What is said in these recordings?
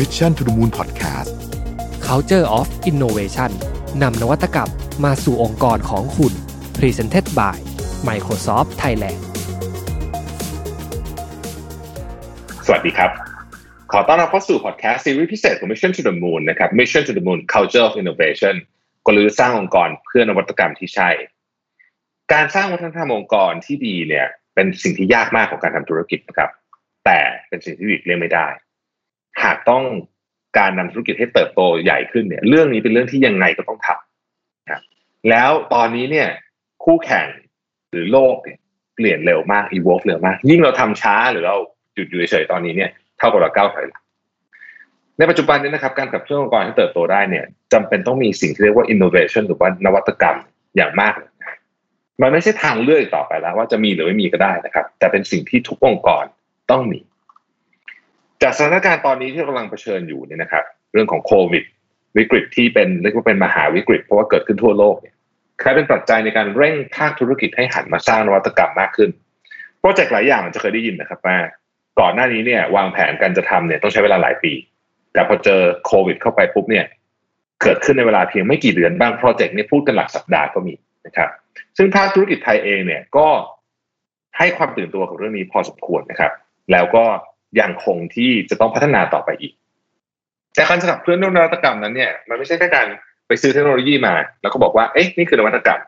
Mission to the Moon Podcast Culture of Innovation นำนวัตกรรมมาสู่องค์กรของคุณ Presented by Microsoft Thailand สวัสดีครับ ขอต้อนรับเข้าสู่พอดแคสต์ซีรีส์พิเศษของ Mission to the Moon นะครับ Mission to the Moon Culture of Innovation กลยุทธ์สร้างองค์กรเพื่อนวัตกรรมที่ใช่ การสร้างวัฒนธรรมองค์กรที่ดีเนี่ยเป็นสิ่งที่ยากมากของการทำธุรกิจนะครับ แต่เป็นสิ่งที่หลีกเลี่ยงไม่ได้ หากต้องการนำธุรกิจให้เติบโตใหญ่ขึ้นเนี่ย เรื่องนี้เป็นเรื่องที่ยังไงก็ต้องทำนะแล้วตอนนี้เนี่ย คู่แข่งหรือโลกเนี่ยเปลี่ยนเร็วมาก evolve เร็วมาก ยิ่งเราทำช้าหรือเราหยุดอยู่เฉยๆตอนนี้เนี่ยเท่ากับเราก้าวถอยหลังในปัจจุบันนี้นะครับการขับเคลื่อนองค์กรให้เติบโตได้เนี่ยจำเป็นต้องมีสิ่งที่เรียกว่า innovation หรือว่านวัตกรรมอย่างมากมันไม่ใช่ทางเลือกต่อไปแล้ว ว่าจะมีหรือไม่มีก็ได้นะครับ แต่เป็นสิ่งที่ทุกองค์กรต้องมี จากสถานการณ์ตอนนี้ที่เรากำลังเผชิญอยู่เนี่ยนะครับ เรื่องของโควิด วิกฤตที่เป็นเรียกว่าเป็นมหาวิกฤต เพราะว่าเกิดขึ้นทั่วโลกเนี่ยกลายเป็นปัจจัยในการเร่งภาคธุรกิจให้หันมาสร้างนวัตกรรมมากขึ้นโปรเจกต์หลายอย่างมันจะเคยได้ยินนะครับว่าก่อนหน้านี้เนี่ยวางแผนกันจะทำเนี่ยต้องใช้เวลาหลายปี แต่พอเจอโควิด เข้าไปปุ๊บเนี่ยเกิดขึ้นในเวลาเพียงไม่กี่เดือนบางโปรเจกต์นี้พูดกันหลักสัปดาห์ก็มีนะครับ ซึ่งภาคธุรกิจไทยเองเนี่ยก็ให้ความตื่นตัวกับเรื่องนี้พอสมควรนะครับ แล้วก็ ยังคงที่จะต้องพัฒนาต่อไปอีก แต่การสนับเคลื่อนนวัตกรรมนั้นเนี่ย มันไม่ใช่แค่การไปซื้อเทคโนโลยีมา แล้วก็บอกว่าเอ๊ะนี่คือนวัตกรรม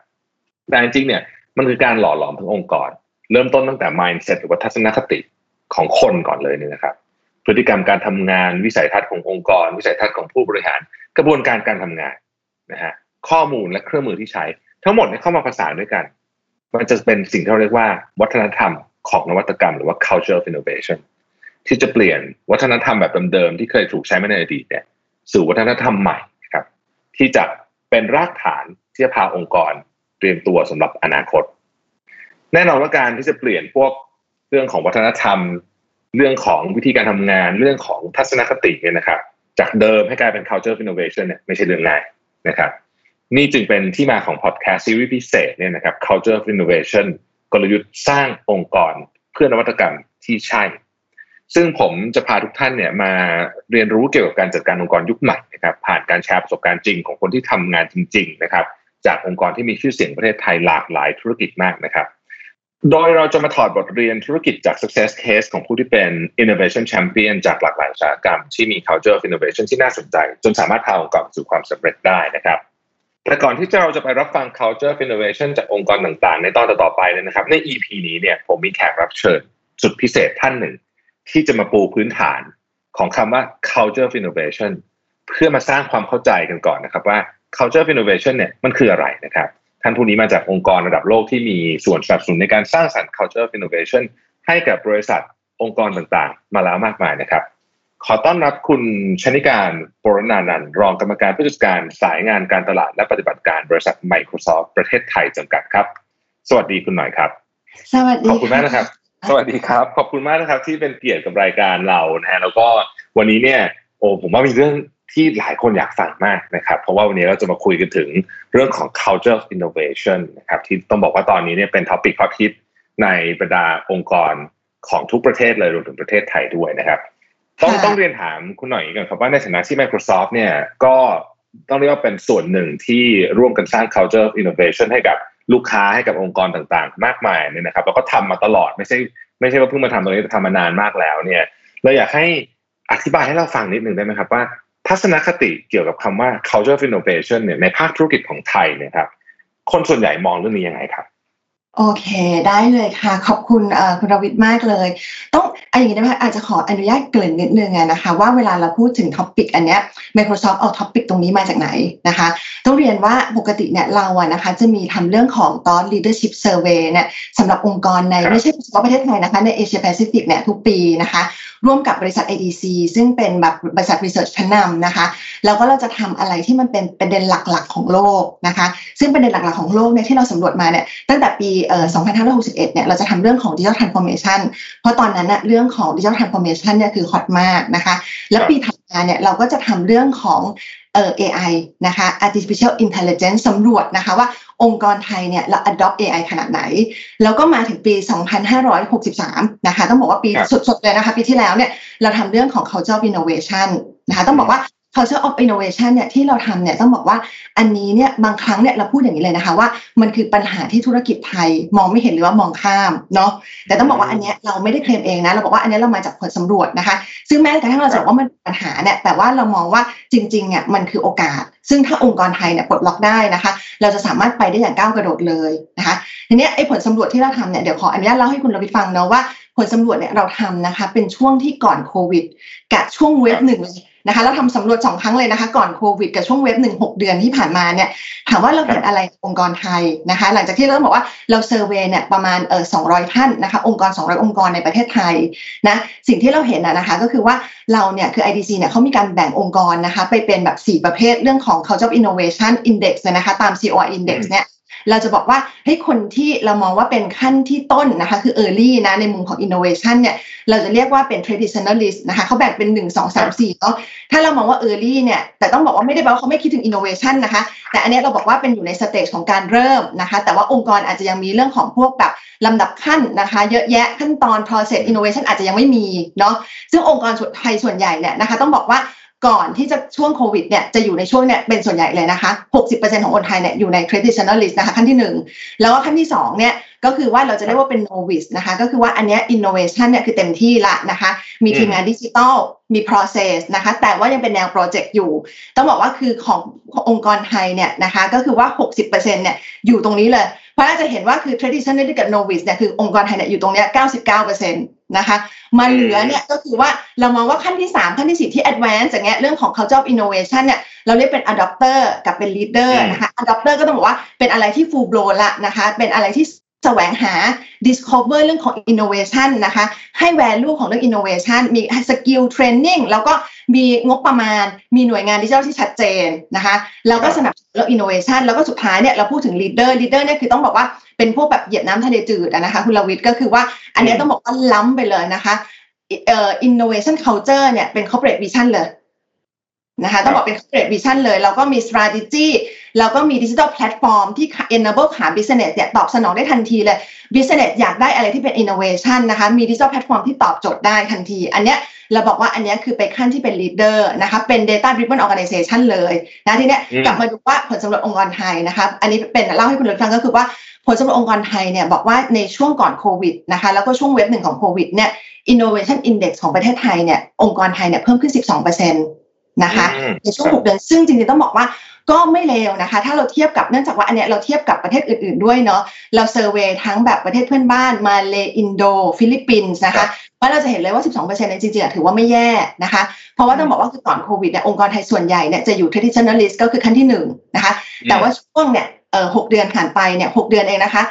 แต่จริงเนี่ยมันคือการหล่อหลอมทั้งองค์กร เริ่มต้นตั้งแต่ mindset หรือว่าทัศนคติของคนก่อนเลยเนี่ยนะครับ พฤติกรรมการทำงานวิสัยทัศน์ขององค์กร วิสัยทัศน์ของผู้บริหาร กระบวนการการทำงานนะฮะข้อมูลและเครื่องมือที่ใช้ ทั้งหมดเนี่ยเข้ามาประสานด้วยกัน มันจะเป็นสิ่งที่เราเรียกว่า วัฒนธรรมของนวัตกรรม หรือว่า culture of innovation ที่จะเปลี่ยนวัฒนธรรมแบบเดิมๆที่เคยถูกใช้มาในอดีตเนี่ยสู่วัฒนธรรมใหม่ครับ ที่จะเป็นรากฐานที่จะพาองค์กรเตรียมตัวสำหรับอนาคต แน่นอนว่าการที่จะเปลี่ยนพวกเรื่องของวัฒนธรรม เรื่องของวิธีการทำงาน เรื่องของทัศนคติเนี่ยนะครับ จากเดิมให้กลายเป็น culture innovation เนี่ยไม่ใช่เรื่องง่ายนะครับ นี่จึงเป็นที่มาของพอดแคสต์ซีรีส์พิเศษเนี่ยนะครับ culture innovation กลยุทธ์สร้างองค์กรเพื่อนวัตกรรมที่ใช่ ซึ่งผมจะพาทุกท่านเนี่ยมาเรียนรู้เกี่ยวกับการจัดการองค์กรยุคใหม่นะครับผ่านการแชร์ประสบการณ์จริงของคนที่ทำงานจริง ๆ นะครับ จากองค์กรที่มีชื่อเสียงประเทศไทยหลากหลายธุรกิจมากนะครับ โดยเราจะมาถอดบทเรียนธุรกิจจาก success case ของผู้ที่เป็น innovation champion จากหลากหลายอุตสาหกรรมที่มี culture of innovation ที่น่าสนใจ จนสามารถพาองค์กรสู่ความสำเร็จได้นะครับแต่ก่อนที่เราจะไปรับฟัง culture of innovation จากองค์กรต่างๆ ในตอนต่อๆไปเลยนะครับ ใน EP นี้เนี่ยผมมีแขกรับเชิญสุดพิเศษท่านหนึ่ง ที่จะมาปูพื้นฐานของคำว่า culture of innovation เพื่อมาสร้างความเข้าใจกันก่อนนะครับว่า culture of innovation เนี่ยมันคืออะไรนะครับท่านผู้นี้มาจากองค์กรระดับโลกที่มีส่วนสนับสนุนในการสร้างสรรค์ culture of innovation ให้กับบริษัทองค์กรต่างๆ มาแล้วมากมายนะครับ ขอต้อนรับคุณชนิการปรนานันท์รองกรรมการผู้จัดการสายงานการตลาดและปฏิบัติการบริษัท Microsoft ประเทศไทยจำกัดครับ สวัสดีคุณหน่อยครับ สวัสดีขอบคุณมากนะครับ สวัสดีครับ ขอบคุณมากนะครับที่เป็นเกียรติกับรายการเรานะฮะแล้วก็วันนี้เนี่ยโอ้ผมว่ามีเรื่องที่หลายคนอยากฟังมากนะครับ เพราะว่าวันนี้เราจะมาคุยกันถึงเรื่องของ culture of innovation นะครับที่ต้องบอกว่าตอนนี้เนี่ยเป็น topic ฮอตฮิตในบรรดาองค์กรของทุกประเทศเลยรวมถึงประเทศไทยด้วยนะครับ ต้องต้องเรียนถามคุณหน่อยก่อนครับว่าในฐานะที่ Microsoft เนี่ยก็ต้องเรียกว่าเป็นส่วนหนึ่งที่ร่วมกันสร้าง culture of innovation ให้กับ ลูกค้าให้กับองค์กรต่างๆ มากมายเนี่ยนะครับแล้วก็ทำมาตลอดไม่ใช่ไม่ใช่ว่าเพิ่งมาทำตรงนี้แต่ทำมานานมากแล้วเนี่ยเราอยากให้อธิบายให้เราฟังนิดหนึ่งได้ไหมครับว่าทัศนคติเกี่ยวกับคำว่า culture of innovation เนี่ยในภาคธุรกิจของไทยเนี่ยครับคนส่วนใหญ่มองเรื่องนี้ยังไงครับ โอเค ได้เลยค่ะ ขอบคุณคุณรวิทย์มากเลย ต้องอันอย่างนี้นะคะอาจจะขออนุญาตเกริ่นนิดนึงนะคะ ว่าเวลาเราพูดถึง topic อันเนี้ย Microsoft เอา topic ตรงนี้มาจากไหนนะคะ ต้องเรียนว่าปกติเนี่ยเราอะนะคะ จะมีทำเรื่องของตอน leadership survey เนี่ยสำหรับองค์กรในไม่ใช่เฉพาะประเทศไทยนะคะ ในเอเชียแปซิฟิกเนี่ยทุกปีนะคะร่วมกับบริษัท IDC ซึ่งเป็นแบบบริษัทวิจัยชั้นนำนะคะ แล้วก็เราจะทำอะไรที่มันเป็นประเด็นหลักๆของโลกนะคะ ซึ่งประเด็นหลักๆของโลกเนี่ยที่เราสำรวจมาเนี่ยตั้งแต่ปีเอ่อ2561 เนี่ยเราจะทำเรื่องของ digital transformation เพราะตอนนั้นน่ะเรื่องของ digital transformation เนี่ยคือฮอตมากนะคะ แล้วปีถัดมาเนี่ยเราก็จะทำเรื่องของ เอ่อ AI นะคะ artificial intelligence สำรวจนะคะว่าองค์กรไทยเนี่ยเรา adopt AI ขนาดไหน แล้วก็มาถึงปี 2563 นะคะ ต้องบอกว่าปีครับสดๆเลยนะคะ ปีที่แล้วเนี่ยเราทำเรื่องของ culture of innovation นะคะ ต้องบอกว่า culture of innovation เนี่ยที่เราทำเนี่ยต้องบอกว่าอันนี้เนี่ยบางครั้งเนี่ยเราพูดอย่างนี้เลยนะคะว่ามันคือปัญหาที่ธุรกิจไทยมองไม่เห็นหรือว่ามองข้ามเนาะแต่ต้องบอกว่าอันเนี้ยเราไม่ได้เคลมเองนะเราบอกว่าอันนี้เรามาจากผลสำรวจนะคะ ซึ่งแม้กระทั่งเราจะบอกว่ามันปัญหาเนี่ยแต่ว่าเรามองว่าจริงๆเนี่ยมันคือโอกาส ซึ่งถ้าองค์กรไทยเนี่ยปลดล็อกได้นะคะ เราจะสามารถไปได้อย่างก้าวกระโดดเลยนะคะทีนี้ไอ้ผลสำรวจที่เราทำเนี่ยเดี๋ยวขออนุญาตเล่าให้คุณรวิฟังเนาะว่าผลสำรวจเนี่ยเราทำนะคะเป็นช่วงที่ก่อนโควิดกับช่วงเวฟหนึ่ง นะคะเราทำสำรวจสองครั้งเลยนะคะก่อนโควิดกับช่วงเวฟหนึ่งหกเดือนที่ผ่านมาเนี่ยถามว่าเราเห็นอะไรองค์กรไทยนะคะ หลังจากที่เราบอกว่าเราเซอร์เวยเนี่ยประมาณเออสองร้อยท่านนะคะองค์กร200องค์กรในประเทศไทยนะสิ่งที่เราเห็นนะคะก็คือว่าเราเนี่ยคือ IDC เนี่ยเขามีการแบ่งองค์กรนะคะไปเป็นแบบ 4 ประเภทเรื่องของ culture of innovation index นะคะตาม COI index เนี่ย เราจะบอกว่าให้คนที่เรามองว่าเป็นขั้นที่ต้นนะคะ คือ early นะในมุมของ innovation เนี่ยเราจะเรียกว่าเป็น traditionalist นะคะเขาแบ่งเป็น 1 2 3 4เนาะถ้าเรามองว่า early เนี่ยแต่ต้องบอกว่าไม่ได้แปลว่าเขาไม่คิดถึง innovation นะคะ แต่อันนี้เราบอกว่าเป็นอยู่ในสเตจของการเริ่มนะคะ แต่ว่าองค์กรอาจจะยังมีเรื่องของพวกแบบลำดับขั้นนะคะ เยอะแยะขั้นตอน process innovation อาจจะยังไม่มีเนาะซึ่งองค์กรไทยส่วนใหญ่เนี่ยนะคะ ต้องบอกว่า ก่อนที่จะช่วงโควิดเนี่ยจะอยู่ในช่วงเนี่ยเป็นส่วนใหญ่เลยนะคะ 60%ของคนไทยเนี่ยอยู่ใน traditionalist นะคะขั้นที่ 1 แล้วก็ขั้นที่ 2 เนี่ยก็คือว่าเราจะเรียกว่าเป็น novice นะคะ ก็คือว่าอันเนี้ย innovation เนี่ยคือเต็มที่ละนะคะ มีทีมงานดิจิทัลมี process นะคะ แต่ว่ายังเป็นแนวโปรเจกต์อยู่ ต้องบอกว่าคือขององค์กรไทยเนี่ยนะคะ ก็คือว่า 60%เนี่ยอยู่ตรงนี้เลย เพราะเราจะเห็นว่าคือ traditional กับ novice เนี่ยคือองค์กรไทยเนี่ยอยู่ตรงเนี้ย 99% นะคะมาเหลือเนี่ยก็คือว่าเรามองว่าขั้นที่ 3 ขั้นที่ 4 ที่ advance อย่างเงี้ยเรื่องของ culture of innovation เนี่ยเราเรียกเป็น adopter กับเป็น leader นะคะ adopter ก็ต้องบอกว่าเป็นอะไรที่ full blown ละนะคะเป็นอะไรที่ แสวงหา discover เรื่องของ innovation นะคะ ให้ value ของเรื่อง innovation มี skill training แล้วก็มีงบประมาณ มีหน่วยงานดิจิทัลที่ชัดเจนนะคะ แล้วก็สนับสนุนเรื่อง innovation แล้วก็สุดท้ายเนี่ยเราพูดถึง leader leader เนี่ยคือต้องบอกว่าเป็นพวกแบบเหยียดน้ำทะเลจืดนะคะ คุณลวิทย์ก็คือว่าอันนี้ต้องบอกว่าล้ำไปเลยนะคะเอ่อ innovation culture เนี่ยเป็น corporate vision เลยนะคะต้องบอกเป็น corporate vision เลยแล้วก็มี strategy แล้วก็มี digital platform ที่ enable ขา business เนี่ยตอบสนองได้ทันทีเลย business อยากได้อะไรที่เป็น innovation นะคะมี digital platform ที่ตอบโจทย์ได้ทันที อันเนี้ยเราบอกว่าอันนี้คือไปขั้นที่เป็น leader นะคะเป็น data driven organization เลยนะทีเนี้ยกลับมาดูว่าผลสำรวจองค์กรไทยนะคะอันนี้เป็นเล่าให้คุณผู้ฟังก็คือว่าผลสำรวจองค์กรไทยเนี่ยบอกว่าในช่วงก่อนโควิดนะคะแล้วก็ช่วงเว็บหนึ่งของโควิดเนี่ย innovation index ของประเทศไทยเนี่ยองค์กรไทยเนี่ยเพิ่มขึ้น 12%นะคะในช่วง 6 เดือนซึ่งจริงๆต้องบอกว่า ก็ไม่เลวนะคะ ถ้าเราเทียบกับเนื่องจากว่าอันเนี้ยเราเทียบกับประเทศอื่น ๆด้วยเนาะเราเซอร์เวยทั้งแบบประเทศเพื่อนบ้านมาเลอินโด ฟิลิปปินส์นะคะว่าเราจะเห็นเลยว่า 12%ในจริงๆถือว่าไม่แย่นะคะ เพราะว่าต้องบอกว่าคือก่อนโควิดเนี่ยองค์กรไทยส่วนใหญ่เนี่ยจะอยู่ traditionalist ก็คือขั้นที่1นะคะแต่ว่าช่วงเนี่ยเออหเดือนผ่านไปเนี่ยหเดือนเองนะคะ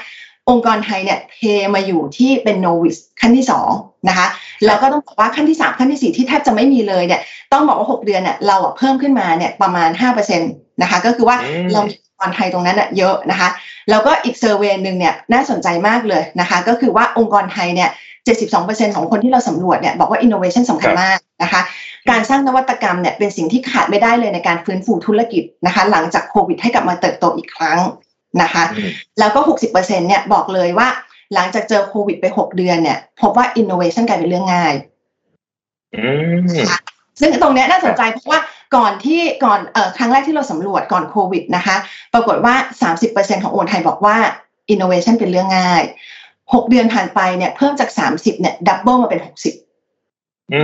องค์กรไทยเนี่ยเทมาอยู่ที่เป็น novice ขั้นที่2นะคะแล้วก็ต้องบอกว่าขั้นที่ 3 ขั้นที่ 4 ที่แทบจะไม่มีเลยเนี่ยต้องบอกว่า 6 เดือนเนี่ยเราเพิ่มขึ้นมาเนี่ยประมาณ5%นะคะก็คือว่าเรามีองค์กรไทยตรงนั้นเยอะนะคะแล้วก็อีกเซอร์เวยหนึ่งเนี่ยน่าสนใจมากเลยนะคะก็คือว่าองค์กรไทยเนี่ย72%ของคนที่เราสำรวจเนี่ยบอกว่า innovation สำคัญมากนะคะการสร้างนวัตกรรมเนี่ยเป็นสิ่งที่ขาดไม่ได้เลยในการฟื้นฟูธุรกิจนะคะหลังจากโควิดให้กลับมาเติบโตอีกครั้ง นะคะ แล้วก็ 60%เนี่ยบอกเลยว่า หลังจากเจอโควิดไป 6 เดือนเนี่ย พบว่า innovation กลายเป็นเรื่องง่ายซึ่งตรงนี้น่าสนใจเพราะว่าก่อนที่ก่อนเอ่อครั้งแรกที่เราสำรวจก่อนโควิดนะคะ ปรากฏว่า 30%ขององค์กรไทยบอกว่า innovation เป็นเรื่องง่ายหกเดือนผ่านไปเนี่ย เพิ่มจากสามสิบเนี่ย double มาเป็นหกสิบ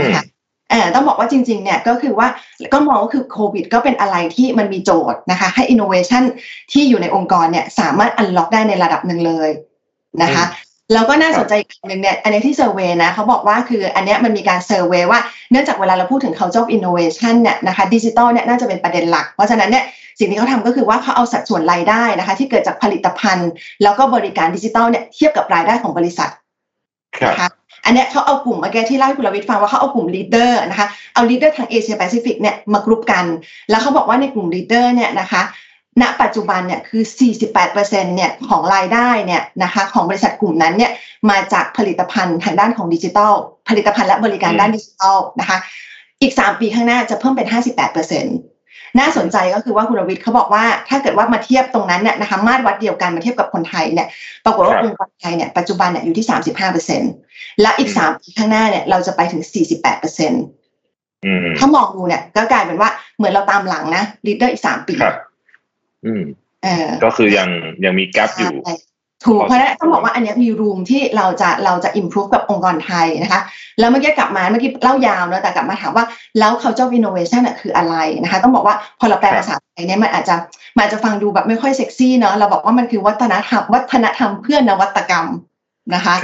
นะคะ เออต้องบอกว่าจริงๆเนี่ยก็คือว่าก็มองว่าคือโควิด ก็เป็นอะไรที่มันมีโจทย์นะคะ ให้อินโนเวชันที่อยู่ในองค์กรเนี่ยสามารถ unlock ได้ในระดับหนึ่งเลยนะคะแล้วก็น่าสนใจอีกหนึ่งเนี่ยอันนี้ที่ survey นะเขาบอกว่าคืออันนี้มันมีการ survey ว่าเนื่องจากเวลาเราพูดถึง culture of innovation เนี่ยนะคะดิจิตอลเนี่ยน่าจะเป็นประเด็นหลัก เพราะฉะนั้นเนี่ยสิ่งที่เขาทำก็คือว่าเขาเอาสัดส่วนรายได้นะคะ ที่เกิดจากผลิตภัณฑ์ แล้วก็บริการดิจิตอลเนี่ยเทียบกับรายได้ของบริษัทนะคะ อันนี้เขาเอากลุ่มเมื่อกี้ที่เล่าให้คุณรวิทย์ฟังว่าเขาเอากลุ่ม leader นะคะเอา leader ทางเอเชียแปซิฟิกเนี่ยมากรุ๊ปกัน แล้วเขาบอกว่าในกลุ่ม leader เนี่ยนะคะณปัจจุบันเนี่ยคือ 48%เนี่ยของรายได้เนี่ยนะคะของบริษัทกลุ่มนั้นเนี่ยมาจากผลิตภัณฑ์ทางด้านของดิจิทัล ผลิตภัณฑ์และบริการด้านดิจิทัลนะคะ อีก 3 ปีข้างหน้าจะเพิ่มเป็น 58% น่าสนใจก็คือว่าคุณรวิทย์เขาบอกว่าถ้าเกิดว่ามาเทียบตรงนั้นเนี่ยนะคะมาตรวัดเดียวกันมาเทียบกับคนไทยเนี่ยปรากฏว่าองค์กรไทยเนี่ยปัจจุบันเนี่ยอยู่ที่35%และอีก3ปีข้างหน้าเนี่ยเราจะไปถึง48%เอืมถ้ามองดูเนี่ยก็กลายเป็นว่าเหมือนเราตามหลังนะลีดเดอร์อีกสามปีครับอืมเออก็คือยังยังมีแกลบอยู่ใช่ ถูกเพราะฉะนั้นต้องบอกว่าอันนี้มีรูมที่เราจะเราจะ improve กับองค์กรไทยนะคะ แล้วเมื่อกี้กลับมาเมื่อกี้เล่ายาวเนะแต่กลับมาถามว่าแล้ว culture innovation อะคืออะไรนะคะ ต้องบอกว่าพอเราแปลภาษาไทยเนี่ยมันอาจจะมันอาจจะฟังดูแบบไม่ค่อยเซ็กซี่เนาะเราบอกว่ามันคือวัฒนธรรมวัฒนธรรมเพื่อนวัตกรรมนะคะ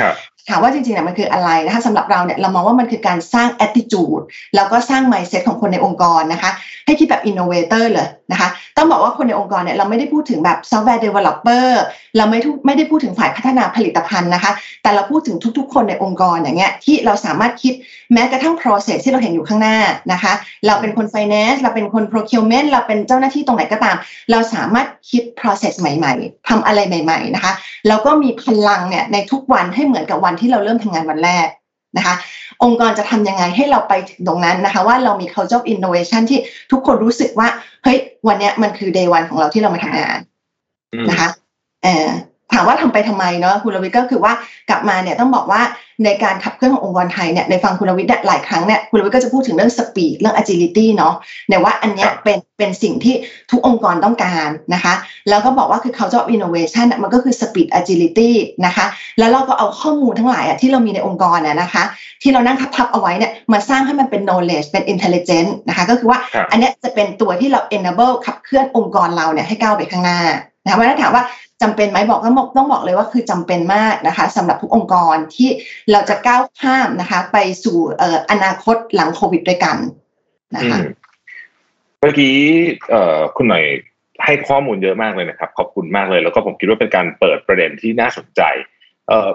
ถามว่าจริงๆเนี่ยมันคืออะไรนะคะสำหรับเราเนี่ยเรามองว่ามันคือการสร้าง attitude แล้วก็สร้าง mindset ของคนในองค์กรนะคะให้คิดแบบ innovator เลยนะคะต้องบอกว่าคนในองค์กรเนี่ยเราไม่ได้พูดถึงแบบ software developer เราไม่ทุไม่ได้พูดถึงฝ่ายพัฒนาผลิตภัณฑ์นะคะแต่เราพูดถึงทุกๆ คนในองค์กรอย่างเงี้ยที่เราสามารถคิดแม้กระทั่ง process ที่เราเห็นอยู่ข้างหน้านะคะเราเป็นคน finance เราเป็นคน procurement เราเป็นเจ้าหน้าที่ตรงไหนก็ตาม เราสามารถคิด process ใหม่ ๆทำอะไรใหม่ ๆนะคะแล้วก็มีพลังเนี่ยในทุกวันให้เหมือนกับวันที่เราเริ่มทำงานวันแรกนะคะ องค์กรจะทำยังไงให้เราไปถึงตรงนั้นนะคะ ว่าเรามี culture of innovation ที่ทุกคนรู้สึกว่า เฮ้ย วันเนี้ยมันคือ day one ของเราที่เรามาทำงานอืมนะคะเออถามว่าทำไปทำไมเนาะคุณรวิทย์ก็คือว่ากลับมาเนี่ยต้องบอกว่าในการขับเคลื่อนขององค์กรไทยเนี่ยในฟังคุณรวิทย์เนี่ยหลายครั้งเนี่ยคุณรวิทย์ก็จะพูดถึงเรื่อง speed เรื่อง agility เนาะเนี่ยว่าอันเนี้ยครับเป็นเป็นสิ่งที่ทุกองค์กรต้องการนะคะ แล้วก็บอกว่าคือ culture of innovation อะมันก็คือ speed agility นะคะ แล้วเราก็เอาข้อมูลทั้งหลายอะที่เรามีในองค์กรน่ะนะคะ ที่เรานั่งทับๆเอาไว้เนี่ยมาสร้างให้มันเป็น knowledge เป็น intelligence นะคะ ก็คือว่าครับอันเนี้ยจะเป็นตัวที่เรา enable ขับเคลื่อนองค์กรเราเนี่ยให้ก้าวไปข้างหน้านะคะเพราะฉะนั้นถามว่า จำเป็นไหมบอกก็บอกต้องบอกเลยว่าคือจำเป็นมากนะคะสำหรับทุกองค์กรที่เราจะก้าวข้ามนะคะ ไปสู่เอ่ออนาคตหลังโควิดด้วยกันนะคะอืมเมื่อกี้เอ่อคุณหน่อยให้ข้อมูลเยอะมากเลยนะครับ ขอบคุณมากเลย แล้วก็ผมคิดว่าเป็นการเปิดประเด็นที่น่าสนใจเอ่อ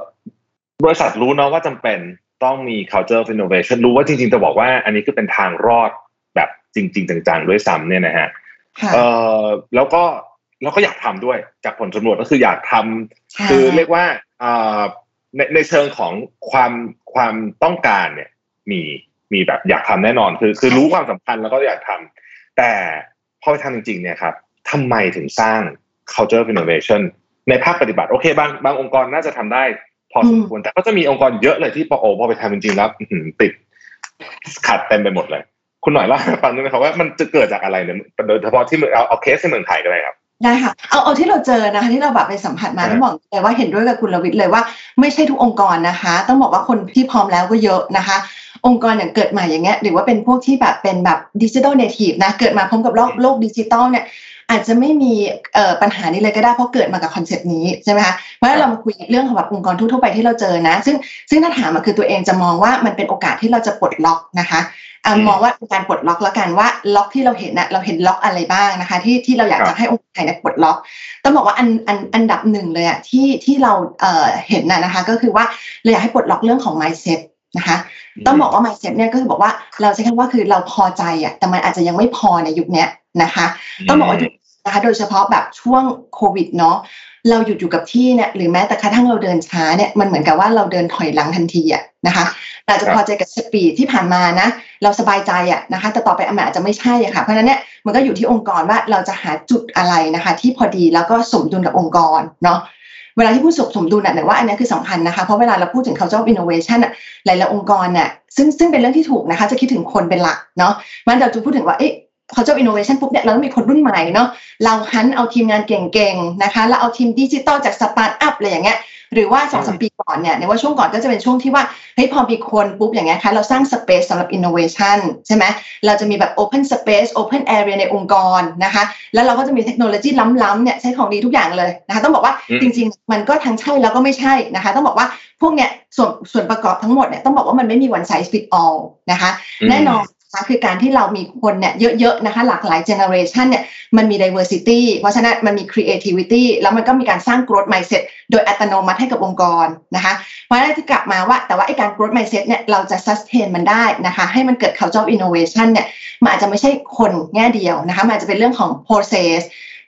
บริษัทรู้เนาะว่าจำเป็นต้องมี culture of innovation รู้ว่าจริงๆจะบอกว่าอันนี้คือเป็นทางรอดแบบจริง ๆ จังๆ ด้วยซ้ำเนี่ยนะฮะค่ะเอ่อแล้วก็ แล้วก็อยากทำด้วยจากผลสำรวจก็คืออยากทำใช่คือเรียกว่าเอ่อในในเชิงของความความต้องการเนี่ย มีมีแบบอยากทำแน่นอน คือคือรู้ความสำคัญแล้วก็อยากทำแต่พอไปทำจริงๆเนี่ยครับทำไมถึงสร้าง culture of innovation ในภาคปฏิบัติ โอเค บางบางองค์กรน่าจะทำได้ พอสมควรแต่ก็จะมีองค์กรเยอะเลยที่พอโอพอไปทำจริงๆแล้วอื้อหือติดขัดเต็มไปหมดเลย คุณหน่อยเล่าให้ฟังได้ไหมครับว่ามันจะเกิดจากอะไรเนี่ยโดยเฉพาะที่เมืองเอาเอาเคสในเมืองไทยก็ได้ครับ ได้ค่ะ เอาเอาที่เราเจอนะคะ ที่เราแบบไปสัมผัสมาครับต้องบอกเลยว่าเห็นด้วยกับคุณรวิทย์เลยว่าไม่ใช่ทุกองค์กรนะคะ ต้องบอกว่าคนที่พร้อมแล้วก็เยอะนะคะ องค์กรอย่างเกิดมาอย่างเงี้ยหรือว่าเป็นพวกที่แบบเป็นแบบ digital native นะเกิดมาพร้อมกับโลกโลกดิจิตอลเนี่ย อาจจะไม่มีเอ่อปัญหานี้เลยก็ได้เพราะเกิดมากับคอนเซปต์นี้ใช่ไหมคะเพราะฉะนั้นเรามาคุยเรื่องของแบบองค์กรทั่วๆไปที่เราเจอนะ ซึ่งซึ่งถ้าถามมาคือตัวเองจะมองว่ามันเป็นโอกาสที่เราจะปลดล็อกนะคะอะอืมมองว่าเป็นการปลดล็อกแล้วกันว่าล็อกที่เราเห็นนะเราเห็นล็อกอะไรบ้างนะคะ ที่ที่เราอยากครัจะบให้องค์กรไทยเนี่ยปลดล็อกต้องบอกว่าอันอันอันดับหนึ่งเลยอะที่ที่เราเอ่อเห็นน่ะนะคะ ก็คือว่าเราอยากให้ปลดล็อกเรื่องของ mindset นะคะ ต้องบอกว่า mindset เนี่ยก็คือบอกว่าเราใช้คำว่าคือเราพอใจอะแต่มันอาจจะยังไม่พอในยุคเนี้ยนะคะ ต้องบอกว่ายุคนะคะโดยเฉพาะแบบช่วงโควิดเนาะเราหยุดอยู่กับที่เนี่ยหรือแม้แต่กระทั่งเราเดินช้าเนี่ยมันเหมือนกับว่าเราเดินถอยหลังทันทีอะนะคะเราจะพอใจกับสปีดที่ผ่านมานะ เราสบายใจอะนะคะ แต่ต่อไปมันอาจจะไม่ใช่อะค่ะเพราะฉะนั้นเนี่ยมันก็อยู่ที่องค์กรว่าเราจะหาจุดอะไรนะคะ ที่พอดีแล้วก็สมดุลกับองค์กรเนาะ เวลาที่พูดสมสมดุลน่ะแต่ว่าอันนี้คือสำคัญนะคะเพราะเวลาเราพูดถึง culture of innovation อะหลายๆองค์กรน่ะซึ่งซึ่งเป็นเรื่องที่ถูกนะคะ จะคิดถึงคนเป็นหลักเนาะมันเราจะพูดถึงว่าเอ๊ะ culture of innovation ปุ๊บเนี่ยเราต้องมีคนรุ่นใหม่เนาะเราหันเอาทีมงานเก่งๆนะคะแล้วเอาทีมดิจิตอลจากสตาร์ทอัพอะไรอย่างเงี้ย หรือว่าสองสามปีก่อนเนี่ยหน่อยว่าช่วงก่อนก็จะเป็นช่วงที่ว่าเฮ้ยพอมีคนปุ๊บอย่างเงี้ยคะเราสร้าง space สำหรับ innovation ใช่ไหมเราจะมีแบบ open space open area ในองค์กรนะคะ แล้วเราก็จะมีเทคโนโลยีล้ำๆเนี่ยใช้ของดีทุกอย่างเลยนะคะ ต้องบอกว่าอืมจริง ๆ มันก็ทั้งใช่แล้วก็ไม่ใช่นะคะ ต้องบอกว่าพวกเนี้ยส่วนส่วนประกอบทั้งหมดเนี่ยต้องบอกว่ามันไม่มี one size fit all นะคะอืมแน่นอนนะ คะคือการที่เรามีคนเนี่ยเยอะๆนะคะหลากหลาย generation เนี่ยมันมี diversity เพราะฉะนั้นมันมี creativity แล้วมันก็มีการสร้าง growth mindset โดยอัตโนมัติให้กับองค์กรนะคะเพราะฉะนั้นที่กลับมาว่าแต่ว่าไอ้การ growth mindset เนี่ยเราจะ sustain มันได้นะคะให้มันเกิด culture of innovation เนี่ยมันอาจจะไม่ใช่คนแง่เดียวนะคะมันอาจจะเป็นเรื่องของ process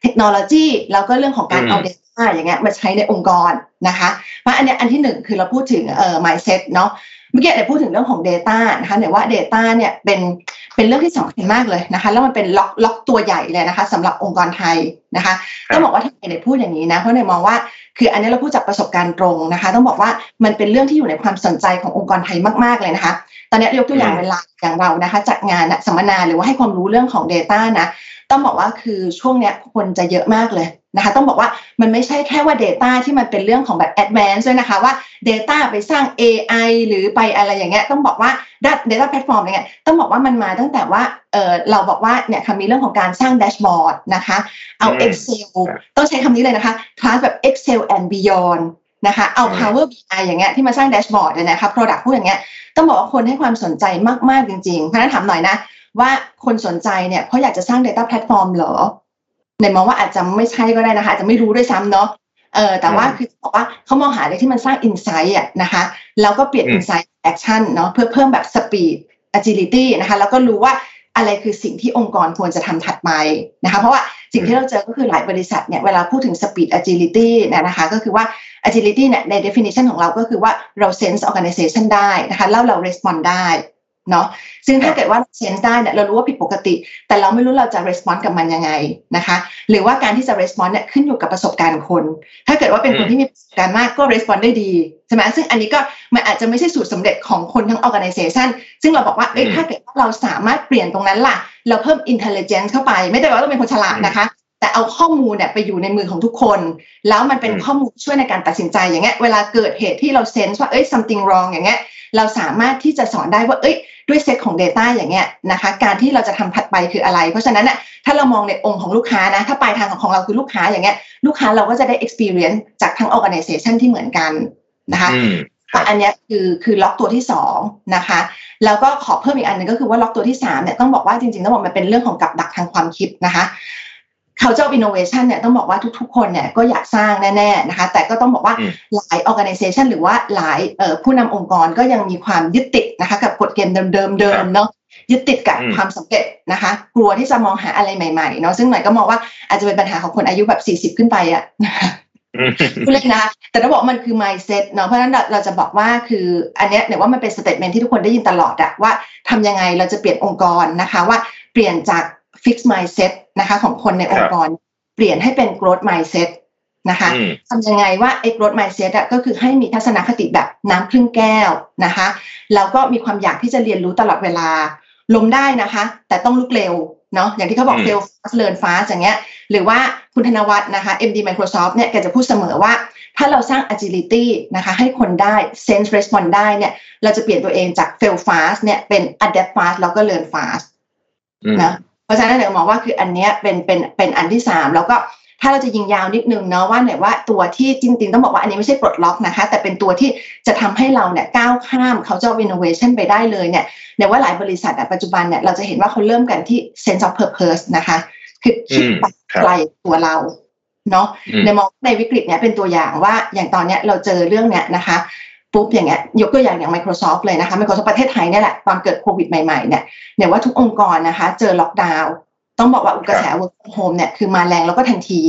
เทคโนโลยีแล้วก็เรื่องของการอืมเอา data อย่างเงี้ยมาใช้ในองค์กรนะคะเพราะอันเนี้ยอันที่หนึ่งคือเราพูดถึงเอ่อ mindset เนาะเมื่อกี้เดี๋ยวพูดถึงเรื่องของ Data นะคะเดี๋ยวว่า Data เนี่ยเป็นเป็นเรื่องที่สำคัญมากเลยนะคะ แล้วมันเป็นล็อกล็อกตัวใหญ่เลยนะคะสำหรับองค์กรไทยนะคะต้องบอกว่าทำไมเนพูดอย่างนี้นะเพราะเนยมองว่าคืออันนี้เราพูดจากประสบการณ์ตรงนะคะ ต้องบอกว่ามันเป็นเรื่องที่อยู่ในความสนใจขององค์กรไทยมากๆเลยนะคะ ตอนนี้ยกตัวอย่างเวลาอย่างเรานะคะจัดงานสัมมนาหรือว่าให้ความรู้เรื่องของ Data นะ ต้องบอกว่าคือช่วงเนี้ยคนจะเยอะมากเลยนะคะ ต้องบอกว่ามันไม่ใช่แค่ว่า Data ที่มันเป็นเรื่องของแบบ Advanced ด้วยนะคะว่า Data ไปสร้าง AI หรือไปอะไรอย่างเงี้ยต้องบอกว่า Data Platform อะไรเงี้ยต้องบอกว่ามันมาตั้งแต่ว่าเออเราบอกว่าเนี่ยคำมีเรื่องของการสร้างแดชบอร์ดนะคะเอา Excel ต้องใช้คำนี้เลยนะคะคลาสแบบ Excel and Beyond นะคะเอา Power BI อย่างเงี้ยที่มาสร้างแดชบอร์ดเนี่ยนะคะ Product พวกอย่างเงี้ยต้องบอกว่าคนให้ความสนใจมาก ๆ จริงๆเพราะนั้นถามหน่อยนะ ว่าคนสนใจเนี่ยเพราะอยากจะสร้าง Data Platform เหรอ หน่อยมองว่าอาจจะไม่ใช่ก็ได้นะคะ อาจจะไม่รู้ด้วยซ้ำเนาะเออแต่ว่าคือบอกว่าเขามองหาอะไรที่มันสร้าง insight อะนะคะแล้วก็เปลี่ยน insight action เนาะเพื่อเพิ่มแบบ speed agility นะคะแล้วก็รู้ว่าอะไรคือสิ่งที่องค์กรควรจะทำถัดไปนะคะ เพราะว่าสิ่งที่เราเจอก็คือหลายบริษัทเนี่ยเวลาพูดถึง speed agility เนี่ยนะคะก็คือว่า agility เนี่ยใน definition ของเราก็คือว่าเรา sense organization ได้นะคะแล้วเรา respond ได้ เนาะซึ่งถ้าเกิดว่า sense ได้เนี่ยเรารู้ว่าผิดปกติ แต่เราไม่รู้เราจะ response กับมันยังไงนะคะ หรือว่าการที่จะ response เนี่ยขึ้นอยู่กับประสบการณ์คน ถ้าเกิดว่าเป็นคนที่มีประสบการณ์มากก็ response ได้ดีใช่ไหมซึ่งอันนี้ก็มันอาจจะไม่ใช่สูตรสำเร็จของคนทั้ง organization ซึ่งเราบอกว่าเอ้ยถ้าเกิดว่าเราสามารถเปลี่ยนตรงนั้นล่ะ เราเพิ่ม intelligence เข้าไป ไม่ได้ว่าต้องเป็นคนฉลาดนะคะ แต่เอาข้อมูลเนี่ยไปอยู่ในมือของทุกคน แล้วมันเป็นข้อมูลช่วยในการตัดสินใจอย่างเงี้ยเวลาเกิดเหตุที่เรา sense ว่าเอ้ย something wrong อย่างเงี้ยเราสามารถที่จะสอนได้ว่าเอ้ยด้วยเซตของ Data อย่างเงี้ยนะคะการที่เราจะทำถัดไปคืออะไร เพราะฉะนั้นน่ะถ้าเรามองในองค์ของลูกค้านะ ถ้าปลายทางของเราคือลูกค้าอย่างเงี้ยลูกค้าเราก็จะได้ experience จากทั้ง organization ที่เหมือนกันนะคะอันนี้คือคือล็อกตัวที่สองนะคะแล้วก็ขอเพิ่มอีกอันนึงก็คือว่าล็อกตัวที่สามเนี่ยต้องบอกว่าจริงๆต้องบอกมันเป็นเรื่องของกับดักทางความคิดนะคะ เขาเจ้า innovation เนี่ยต้องบอกว่าทุกๆ คนเนี่ยก็อยากสร้างแน่ๆนะคะแต่ก็ต้องบอกว่าหลาย organization หรือว่าหลายผู้นำองค์กรก็ยังมีความยึดติดนะคะกับกฎเกณฑ์เดิมๆเดิมเนาะยึดติดกับความสำเร็จนะคะ กลัวที่จะมองหาอะไรใหม่ๆเนาะซึ่งหน่อยก็มองว่าอาจจะเป็นปัญหาของคนอายุแบบ 40 ขึ้นไปอะนะคะพูดเล่นนะ แต่เราบอกมันคือ mindset เนาะเพราะฉะนั้นเราจะบอกว่าคืออันเนี้ยเนี่ยว่ามันเป็น statement ที่ทุกคนได้ยินตลอดอะว่าทำยังไงเราจะเปลี่ยนองค์กรนะคะว่าเปลี่ยนจาก fix mindset นะคะของคนในองค์กร เปลี่ยนให้เป็น growth mindset นะคะทำยังไงว่าไอ้ growth mindset อะก็คือให้มีทัศนคติแบบน้ำครึ่งแก้วนะคะแล้วก็มีความอยากที่จะเรียนรู้ตลอดเวลาล้มได้นะคะ แต่ต้องลุกเร็วเนาะอย่างที่เขาบอก fail fast learn fast อย่างเงี้ยหรือว่าคุณธนวัฒน์นะคะ MD Microsoft เนี่ยแกจะพูดเสมอว่า ถ้าเราสร้าง agility นะคะ ให้คนได้ sense respond ได้เนี่ย เราจะเปลี่ยนตัวเองจาก fail fast เนี่ยเป็น adapt fast แล้วก็ learn fast นะ เพราะฉะนั้นเดี๋ยวมองว่าคืออันนี้เป็นเป็นเป็นอันที่สามแล้วก็ถ้าเราจะยิงยาวนิดนึงเนาะว่าเนี่ยว่าตัวที่จริงๆ ต้องบอกว่าอันนี้ไม่ใช่ปลดล็อกนะคะ แต่เป็นตัวที่จะทำให้เราเนี่ยก้าวข้ามเขาจะ innovation ไปได้เลยเนี่ยเนี่ยว่าหลายบริษัทปัจจุบันเนี่ยเราจะเห็นว่าเขาเริ่มกันที่ sense of purpose นะคะ คือคิดไปไกลตัวเราเนาะในมองในวิกฤตเนี่ยเป็นตัวอย่างว่าอย่างตอนเนี้ยเราเจอเรื่องเนี้ยนะคะ ปุ๊บอย่างเงี้ยยกตัวอย่างอย่าง Microsoft เลยนะคะ Microsoft ประเทศไทยเนี่ยแหละตอนเกิดโควิดใหม่ๆเนี่ยเนี่ยว่าทุกองค์กรนะคะ เจอล็อกดาวน์ต้องบอกว่าอุกระแส work from home เนี่ยคือมาแรงแล้วก็ทันที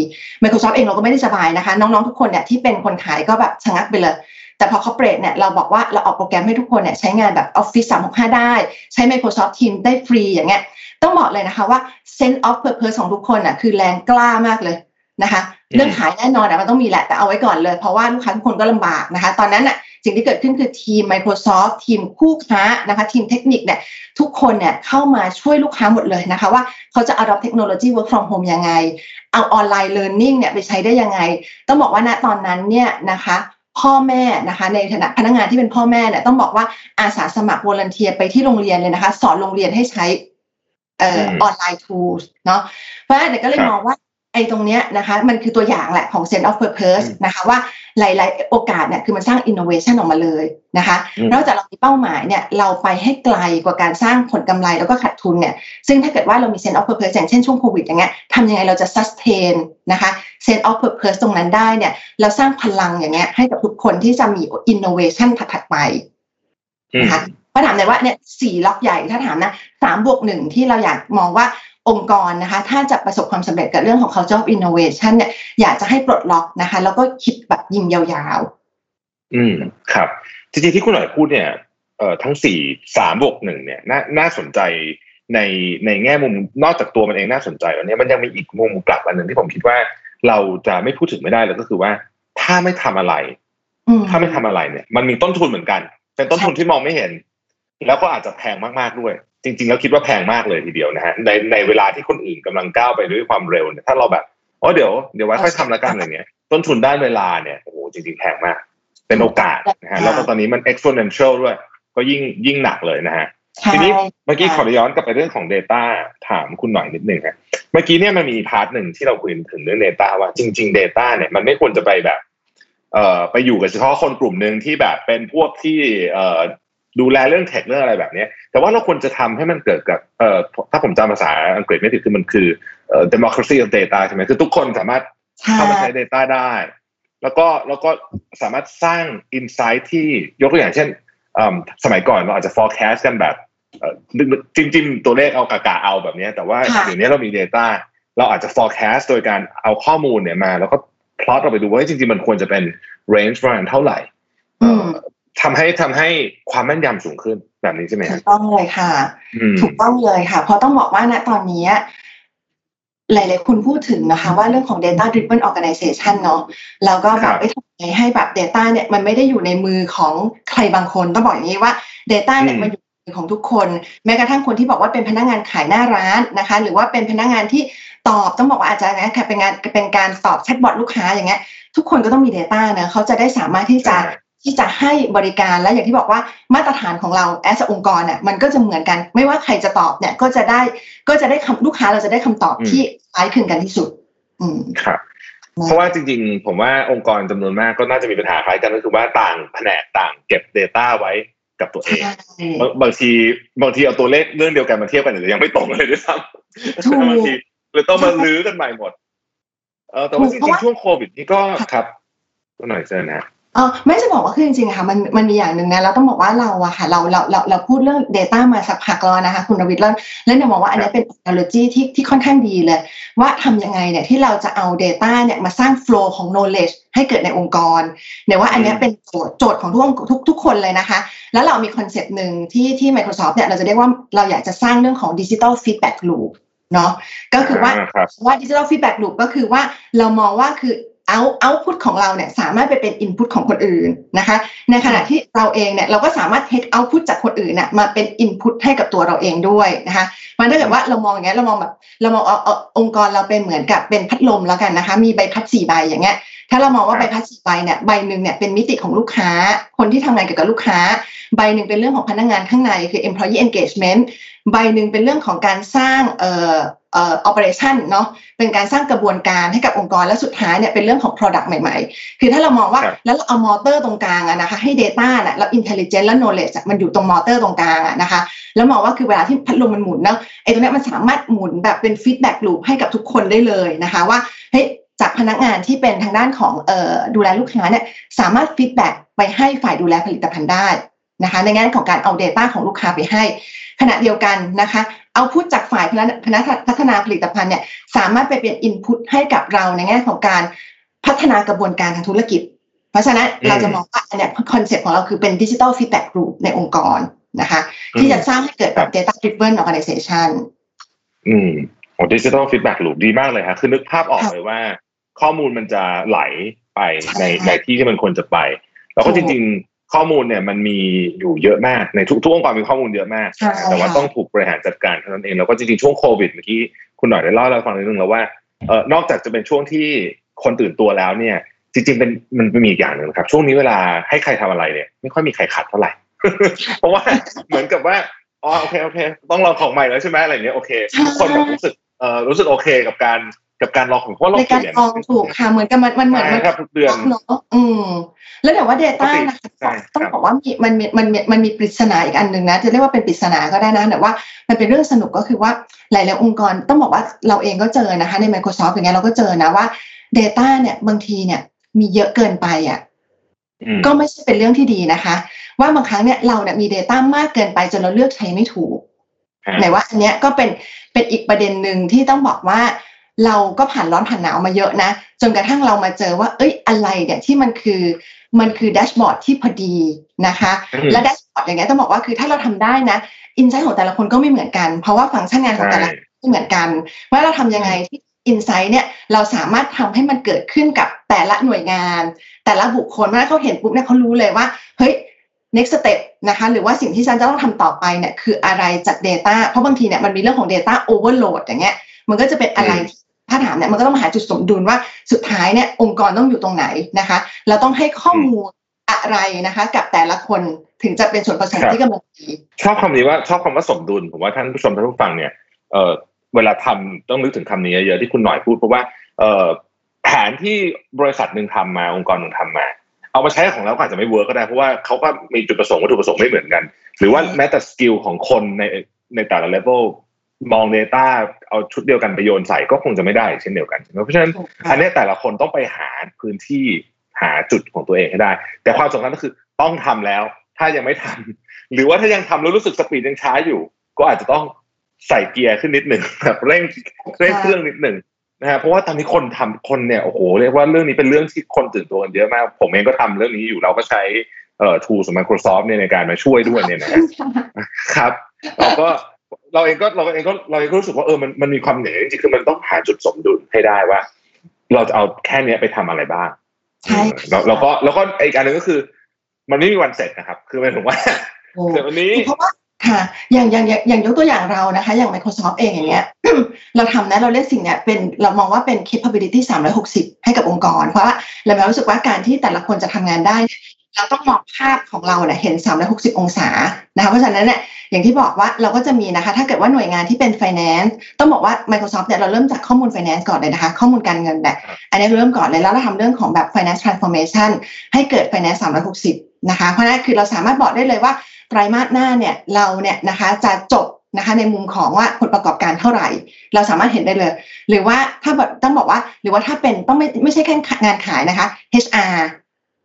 Microsoft เองเราก็ไม่ได้สบายนะคะ น้องๆทุกคนเนี่ยที่เป็นคนขายก็แบบชะงักไปเลย แต่พอเขาเปรตเนี่ยเราบอกว่าเราออกโปรแกรมให้ทุกคนเนี่ยใช้งานแบบ Office 365 ได้ ใช้ Microsoft Teams ได้ฟรีอย่างเงี้ยต้องบอกเลยนะคะว่า sense of purpose ของทุกคนอะคือแรงกล้ามากเลยนะคะ เรื่องขายแน่นอนอะมันต้องมีแหละแต่เอาไว้ก่อนเลย เพราะว่าลูกค้าทุกคนก็ลำบากนะคะ ตอนนั้นอะ สิ่งที่เกิดขึ้นคือทีม Microsoft ทีมคู่ค้านะคะทีมเทคนิคเนี่ยทุกคนเนี่ยเข้ามาช่วยลูกค้าหมดเลยนะคะ ว่าเขาจะ adopt เทคโนโลยี work from home ยังไง เอาออนไลน์ learning เนี่ยไปใช้ได้ยังไง ต้องบอกว่าณตอนนั้นเนี่ยนะคะพ่อแม่นะคะในฐานะพนักงานที่เป็นพ่อแม่เนี่ยต้องบอกว่าอาสาสมัครวอร์เนเทียไปที่โรงเรียนเลยนะคะ สอนโรงเรียนให้ใช้ออนไลน์ tools เนาะเพราะฉะนั้นก็เลยมองว่า ไอ้ตรงเนี้ยนะคะมันคือตัวอย่างแหละของ sense of purpose นะคะว่าหลาย ๆ โอกาสเนี่ยคือมันสร้าง innovation ออกมาเลยนะคะนอกจากเรามีเป้าหมายเนี่ยเราไปให้ไกลกว่าการสร้างผลกำไรแล้วก็ขาดทุนเนี่ยซึ่งถ้าเกิดว่าเรามี sense of purpose อย่างเช่นช่วงโควิดอย่างเงี้ยทำยังไงเราจะ sustain นะคะ sense of purpose ตรงนั้นได้เนี่ยเราสร้างพลังอย่างเงี้ยให้กับทุกคนที่จะมี innovation ถัดๆไปนะคะก็ถามเลยว่าเนี่ยสี่ล็อกใหญ่ถ้าถามนะสามบวกหนึ่งที่เราอยากมองว่า องค์กรนะคะ ถ้าจะประสบความสำเร็จกับเรื่องของ culture of innovation เนี่ยอยากจะให้ปลดล็อกนะคะ แล้วก็คิดแบบยิงยาวๆ อืมครับ จริงๆที่คุณหน่อยพูดเนี่ยเอ่อทั้งสี่สามบวกหนึ่งเนี่ยน่าน่าสนใจในในแง่มุมนอกจากตัวมันเองน่าสนใจแล้วเนี่ยมันยังมีอีกมุมกลับอันหนึ่งที่ผมคิดว่าเราจะไม่พูดถึงไม่ได้เลยก็คือว่า ถ้าไม่ทำอะไร ถ้าไม่ทำอะไรเนี่ย มันมีต้นทุนเหมือนกัน เป็นต้นทุนที่มองไม่เห็น แล้วก็อาจจะแพงมากๆด้วย จริงๆแล้วคิดว่าแพงมากเลยทีเดียวนะฮะในในเวลาที่คนอื่นกำลังก้าวไปด้วยความเร็วเนี่ยถ้าเราแบบอ๋อเดี๋ยวเดี๋ยวไว้ค่อยทำละกันอะไรเงี้ยต้นทุนด้านเวลาเนี่ยโอ้โหจริงๆแพงมาก เป็นโอกาสนะฮะแล้วก็ตอนนี้มัน exponential ด้วย ก็ยิ่งยิ่งหนักเลยนะฮะทีนี้เมื่อกี้ขอย้อนกลับไปเรื่องของ Data ถามคุณหน่อยนิดนึงครับเมื่อกี้เนี่ยมันมีพาร์ทหนึ่งที่เราคุยถึงเรื่อง Data ว่าจริง ๆ Data เนี่ยมันไม่ควรจะไปแบบเอ่อไปอยู่กับเฉพาะคนกลุ่มหนึ่งที่แบบเป็นพวกที่เอ่อ ดูแลเรื่องเทคเรื่องอะไรแบบนี้แต่ว่าเราควรจะทำให้มันเกิดกับเอ่อถ้าผมจำภาษาอังกฤษไม่ผิดคือมันคือเอ่อ democracy of data ใช่ไหมคือทุกคนสามารถเข้ามาใช้ Data ได้ แล้วก็แล้วก็สามารถสร้าง insight ที่ยกตัวอย่างเช่นสมัยก่อนเราอาจจะ forecast กันแบบจริงๆ ตัวเลขเอากากาเอาแบบนี้แต่ว่าเดี๋ยวนี้เรามี Data เราอาจจะ forecast โดยการเอาข้อมูลเนี่ยมา แล้วก็ plot เราไปดูว่าจริงๆ มันควรจะเป็น range ประมาณเท่าไหร่ ทำให้ทำให้ความแม่นยำสูงขึ้นแบบนี้ใช่ไหมถูกต้องเลยค่ะ ถูกต้องเลยค่ะ เพราะต้องบอกว่าณตอนนี้หลายๆคุณพูดถึงนะคะว่าเรื่องของ data driven organization เนาะแล้วก็แบบไม่ทำไงให้แบบ data เนี่ยมันไม่ได้อยู่ในมือของใครบางคน ต้องบอกอย่างนี้ว่า data เนี่ยมันอยู่ของทุกคน แม้กระทั่งคนที่บอกว่าเป็นพนักงานขายหน้าร้านนะคะ หรือว่าเป็นพนักงานที่ตอบต้องบอกว่าอาจจะนะค่ะเป็นงานเป็นการตอบแชทบอทลูกค้าอย่างเงี้ยทุกคนก็ต้องมี Data นะเขาจะได้สามารถที่จะ ที่จะให้บริการและอย่างที่บอกว่ามาตรฐานของเราแอสองค์กรเนี่ยมันก็จะเหมือนกัน ไม่ว่าใครจะตอบเนี่ยก็จะได้ก็จะได้คำลูกค้าเราจะได้คำตอบที่คล้ายคลึงกันที่สุด อืมครับเพราะว่าจริงๆ ผมว่าองค์กรจำนวนมากก็น่าจะมีปัญหาคล้ายกันก็คือว่าต่างแผนกต่างเก็บ Data ไว้กับตัวเอง บางทีบางทีเอาตัวเลขเรื่องเดียวกันมาเทียบกันแต่ยังไม่ตรงเลยด้วยซ้ำบางทีเลยต้องมาลื้อกันใหม่หมด เออแต่ว่าจริงๆช่วงโควิดนี่ก็ครับก็หน่อยเชิญนะ เออไม่จะบอกว่าคือจริงๆค่ะมันมันมีอย่างหนึ่งนะเราต้องบอกว่าเราอะค่ะเราเราเราเราพูดเรื่อง Data มาสักพักแล้วนะคะคุณรวิทย์แล้วแล้วหน่อยมองว่าอันนี้เป็นเทคโนโลยีที่ที่ค่อนข้างดีเลย ว่าทำยังไงเนี่ยที่เราจะเอา Data เนี่ยมาสร้าง flow ของ knowledge ให้เกิดในองค์กรเนี่ยว่าอันนี้เป็นโจทย์โจทย์ของทุกทุกทุกคนเลยนะคะ แล้วเรามีคอนเซปต์หนึ่งที่ที่ Microsoft เนี่ยเราจะเรียกว่าเราอยากจะสร้างเรื่องของ digital feedback loop เนาะก็คือว่าว่า digital feedback loop ก็คือว่าเรามองว่าคือ เอาเอาพุทของเราเนี่ยสามารถไปเป็นอินพุตของคนอื่นนะคะ ในขณะที่เราเองเนี่ยเราก็สามารถเทคเอาพุทจากคนอื่นเนี่ยมาเป็นอินพุตให้กับตัวเราเองด้วยนะคะมันถ้าเกิดว่าเรามองอย่างเงี้ยเรามองแบบเรามองเอาองค์กรเราเป็นเหมือนกับเป็นพัดลมแล้วกันนะคะ มีใบพัดสี่ใบอย่างเงี้ยถ้าเรามองว่าใบพัดสี่ใบเนี่ยใบหนึ่งเนี่ยเป็นมิติของลูกค้า คนที่ทำงานเกี่ยวกับลูกค้า ใบหนึ่งเป็นเรื่องของพนักงานข้างในคือ employee engagement ใบหนึ่งเป็นเรื่องของการสร้างเอ่อเอ่อ operation เนาะเป็นการสร้างกระบวนการให้กับองค์กรและสุดท้ายเนี่ยเป็นเรื่องของ product ใหม่ๆ คือถ้าเรามองว่าแล้วเราเอามอเตอร์ตรงกลางอะนะคะให้ data น่ะแล้ว intelligence และ knowledge มันอยู่ตรงมอเตอร์ตรงกลางอะนะคะแล้วมองว่าคือเวลาที่พัดลมมันหมุนเนาะไอ้ตรงนี้มันสามารถหมุนแบบเป็น feedback loop ให้กับทุกคนได้เลยนะคะว่าเฮ้ยจากพนักงานที่เป็นทางด้านของเอ่อดูแลลูกค้าเนี่ยสามารถ feedback ไปให้ฝ่ายดูแลผลิตภัณฑ์ได้นะคะในงานของการเอา Data ของลูกค้าไปให้ ขณะเดียวกันนะคะเอาพูดจากฝ่ายพนักพัฒนาผลิตภัณฑ์เนี่ยสามารถไปเป็น input ให้กับเราในแง่ของการพัฒนากระบวนการทางธุรกิจ เพราะฉะนั้นเราจะมองว่าอันนี้คอนเซ็ปต์ของเราคือเป็น digital feedback loop ในองค์กรนะคะที่จะสร้างให้เกิดแบบ data driven organization อืมโอ้ digital feedback loop ดีมากเลยค่ะคือนึกภาพออกเลยว่า ข้อมูลมันจะไหลไปในในที่ที่มันควรจะไป แล้วก็จริงๆ ข้อมูลเนี่ยมันมีอยู่เยอะมากในทุกทุกองค์กรมีข้อมูลเยอะมาก แต่ว่าต้องถูกบริหารจัดการเท่านั้นเองแล้วก็จริงๆช่วงโควิดเมื่อกี้คุณหน่อยได้เล่าให้ฟังนิดนึงแล้วว่าเออนอกจากจะเป็นช่วงที่คนตื่นตัวแล้วเนี่ย จริงๆเป็นมันมีอีกอย่างหนึ่งครับ ช่วงนี้เวลาให้ใครทำอะไรเนี่ยไม่ค่อยมีใครขัดเท่าไหร่ เพราะว่าเหมือนกับว่าอ๋อโอเคโอเค ต้องลองของใหม่แล้วใช่ไหมอะไรเงี้ยโอเคทุกคนแบบรู้สึกเอ่อรู้สึกโอเคกับการ กับการลองของเพราะเราเปลี่ยนลองถูกค่ะเหมือนกับมันมันเหมือนมันครับทุกเดือนเนาะอืมแล้วแต่ว่า Data นะคะต้องบอกว่ามีมันมีมันมีมันมีปริศนาอีกอันหนึ่งนะจะเรียกว่าเป็นปริศนาก็ได้นะแต่ว่ามันเป็นเรื่องสนุกก็คือว่าหลายๆองค์กรต้องบอกว่าเราเองก็เจอนะคะ ใน Microsoft อย่างเงี้ยเราก็เจอนะว่า Data เนี่ยบางทีเนี่ย มีเยอะเกินไปอะก็ไม่ใช่เป็นเรื่องที่ดีนะคะ ว่าบางครั้งเนี่ยเราเนี่ยมี Data มากเกินไปจนเราเลือกใช้ไม่ถูกไหนว่าอันเนี้ยก็เป็นเป็นอีกประเด็นหนึ่งที่ต้องบอกว่า เราก็ผ่านร้อนผ่านหนาวมาเยอะนะ จนกระทั่งเรามาเจอว่า เอ้ยอะไรเนี่ยที่มันคือมันคือแดชบอร์ดที่พอดีนะคะ และแดชบอร์ดอย่างเงี้ยต้องบอกว่าคือถ้าเราทำได้นะอินไซต์ของแต่ละคนก็ไม่เหมือนกัน เพราะว่าฟังก์ชันงานของแต่ละไม่เหมือนกัน ว่าเราทำยังไงที่อินไซต์เนี่ยเราสามารถทำให้มันเกิดขึ้นกับแต่ละหน่วยงาน แต่ละบุคคลเมื่อเขาเห็นปุ๊บเนี่ยเขารู้เลยว่าเฮ้ย next step นะคะหรือว่าสิ่งที่ฉันจะต้องทำต่อไปเนี่ยคืออะไรจาก Data เพราะบางทีเนี่ยมันมีเรื่องของ Data overload อย่างเงี้ยมันก็จะเป็นอะไร ถ้าถามเนี่ยมันก็ต้องหาจุดสมดุลว่าสุดท้ายเนี่ยองค์กรต้องอยู่ตรงไหนนะคะเราต้องให้ข้อมูลอะไรนะคะ กับแต่ละคนถึงจะเป็นส่วนผสมที่กำลังดีชอบคำนี้ว่าชอบคำว่าสมดุลผมว่าท่านผู้ชมท่านผู้ฟังเนี่ยเออเวลาทำต้องนึกถึงคำนี้เยอะๆที่คุณหน่อยพูดเพราะว่าเออแผนที่บริษัทหนึ่งทำมาองค์กรหนึ่งทำมา เอามาใช้ของเราก็อาจจะไม่ work ก็ได้เพราะว่าเขาก็มีจุดประสงค์วัตถุประสงค์ไม่เหมือนกัน หรือว่าแม้แต่ skill ของคนในในแต่ละเลเวล มอง Data เอาชุดเดียวกันไปโยนใส่ก็คงจะไม่ได้เช่นเดียวกันเพราะฉะนั้นอันนี้แต่ละคนต้องไปหาพื้นที่หาจุดของตัวเองให้ได้ แต่ความสำคัญก็คือต้องทำแล้ว ถ้ายังไม่ทำหรือว่าถ้ายังทำแล้วรู้สึกสปีดยังช้าอยู่ ก็อาจจะต้องใส่เกียร์ขึ้นนิดหนึ่งแบบเร่งเร่งเครื่องนิดหนึ่งนะฮะเพราะว่าตอนนี้คนทำคนเนี่ยโอ้โหเรียกว่าเรื่องนี้เป็นเรื่องที่คนตื่นตัวกันเยอะมาก ผมเองก็ทำเรื่องนี้อยู่เราก็ใช้เอ่อทูสของ Microsoft เนี่ยในการมาช่วยด้วยเนี่ยนะครับเราก็ เราเองก็เราเองก็เราเองก็รู้สึกว่าเออมันมันมีความเหนื่อยจริงๆคือมันต้องหาจุดสมดุลให้ได้ว่า เราจะเอาแค่นี้ไปทำอะไรบ้างใช่แล้วก็แล้วก็อีกอันหนึ่งก็คือ มันไม่มีวันเสร็จนะครับ คือหมายถึงว่าเดี๋ยววันนี้เพราะว่าค่ะอย่างอย่างอย่างยกตัวอย่างเรานะคะ อย่าง Microsoft เองอย่างเงี้ยเราทำนะเราเรียกสิ่งเนี้ยเป็นเรามองว่าเป็น capability 360 ให้กับองค์กร เพราะว่าเราเรารู้สึกว่าการที่แต่ละคนจะทำงานได้ เราต้องมองภาพของเราเนี่ยเห็น 360 องศานะคะเพราะฉะนั้นเนี่ยอย่างที่บอกว่าเราก็จะมีนะคะ ถ้าเกิดว่าหน่วยงานที่เป็น finance ต้องบอกว่า Microsoft เนี่ยเราเริ่มจากข้อมูล finance ก่อนเลยนะคะ ข้อมูลการเงินแหละอันนี้เริ่มก่อนเลยแล้วเราทำเรื่องของแบบ finance transformation ให้เกิด finance 360 นะคะ เพราะนั้นคือเราสามารถบอกได้เลยว่าไตรมาสหน้าเนี่ยเราเนี่ยนะคะจะจบนะคะในมุมของว่าผลประกอบการเท่าไหร่ เราสามารถเห็นได้เลย หรือว่าถ้าต้องบอกว่าหรือว่าถ้าเป็นต้องไม่ไม่ใช่แค่งานขายนะคะ HR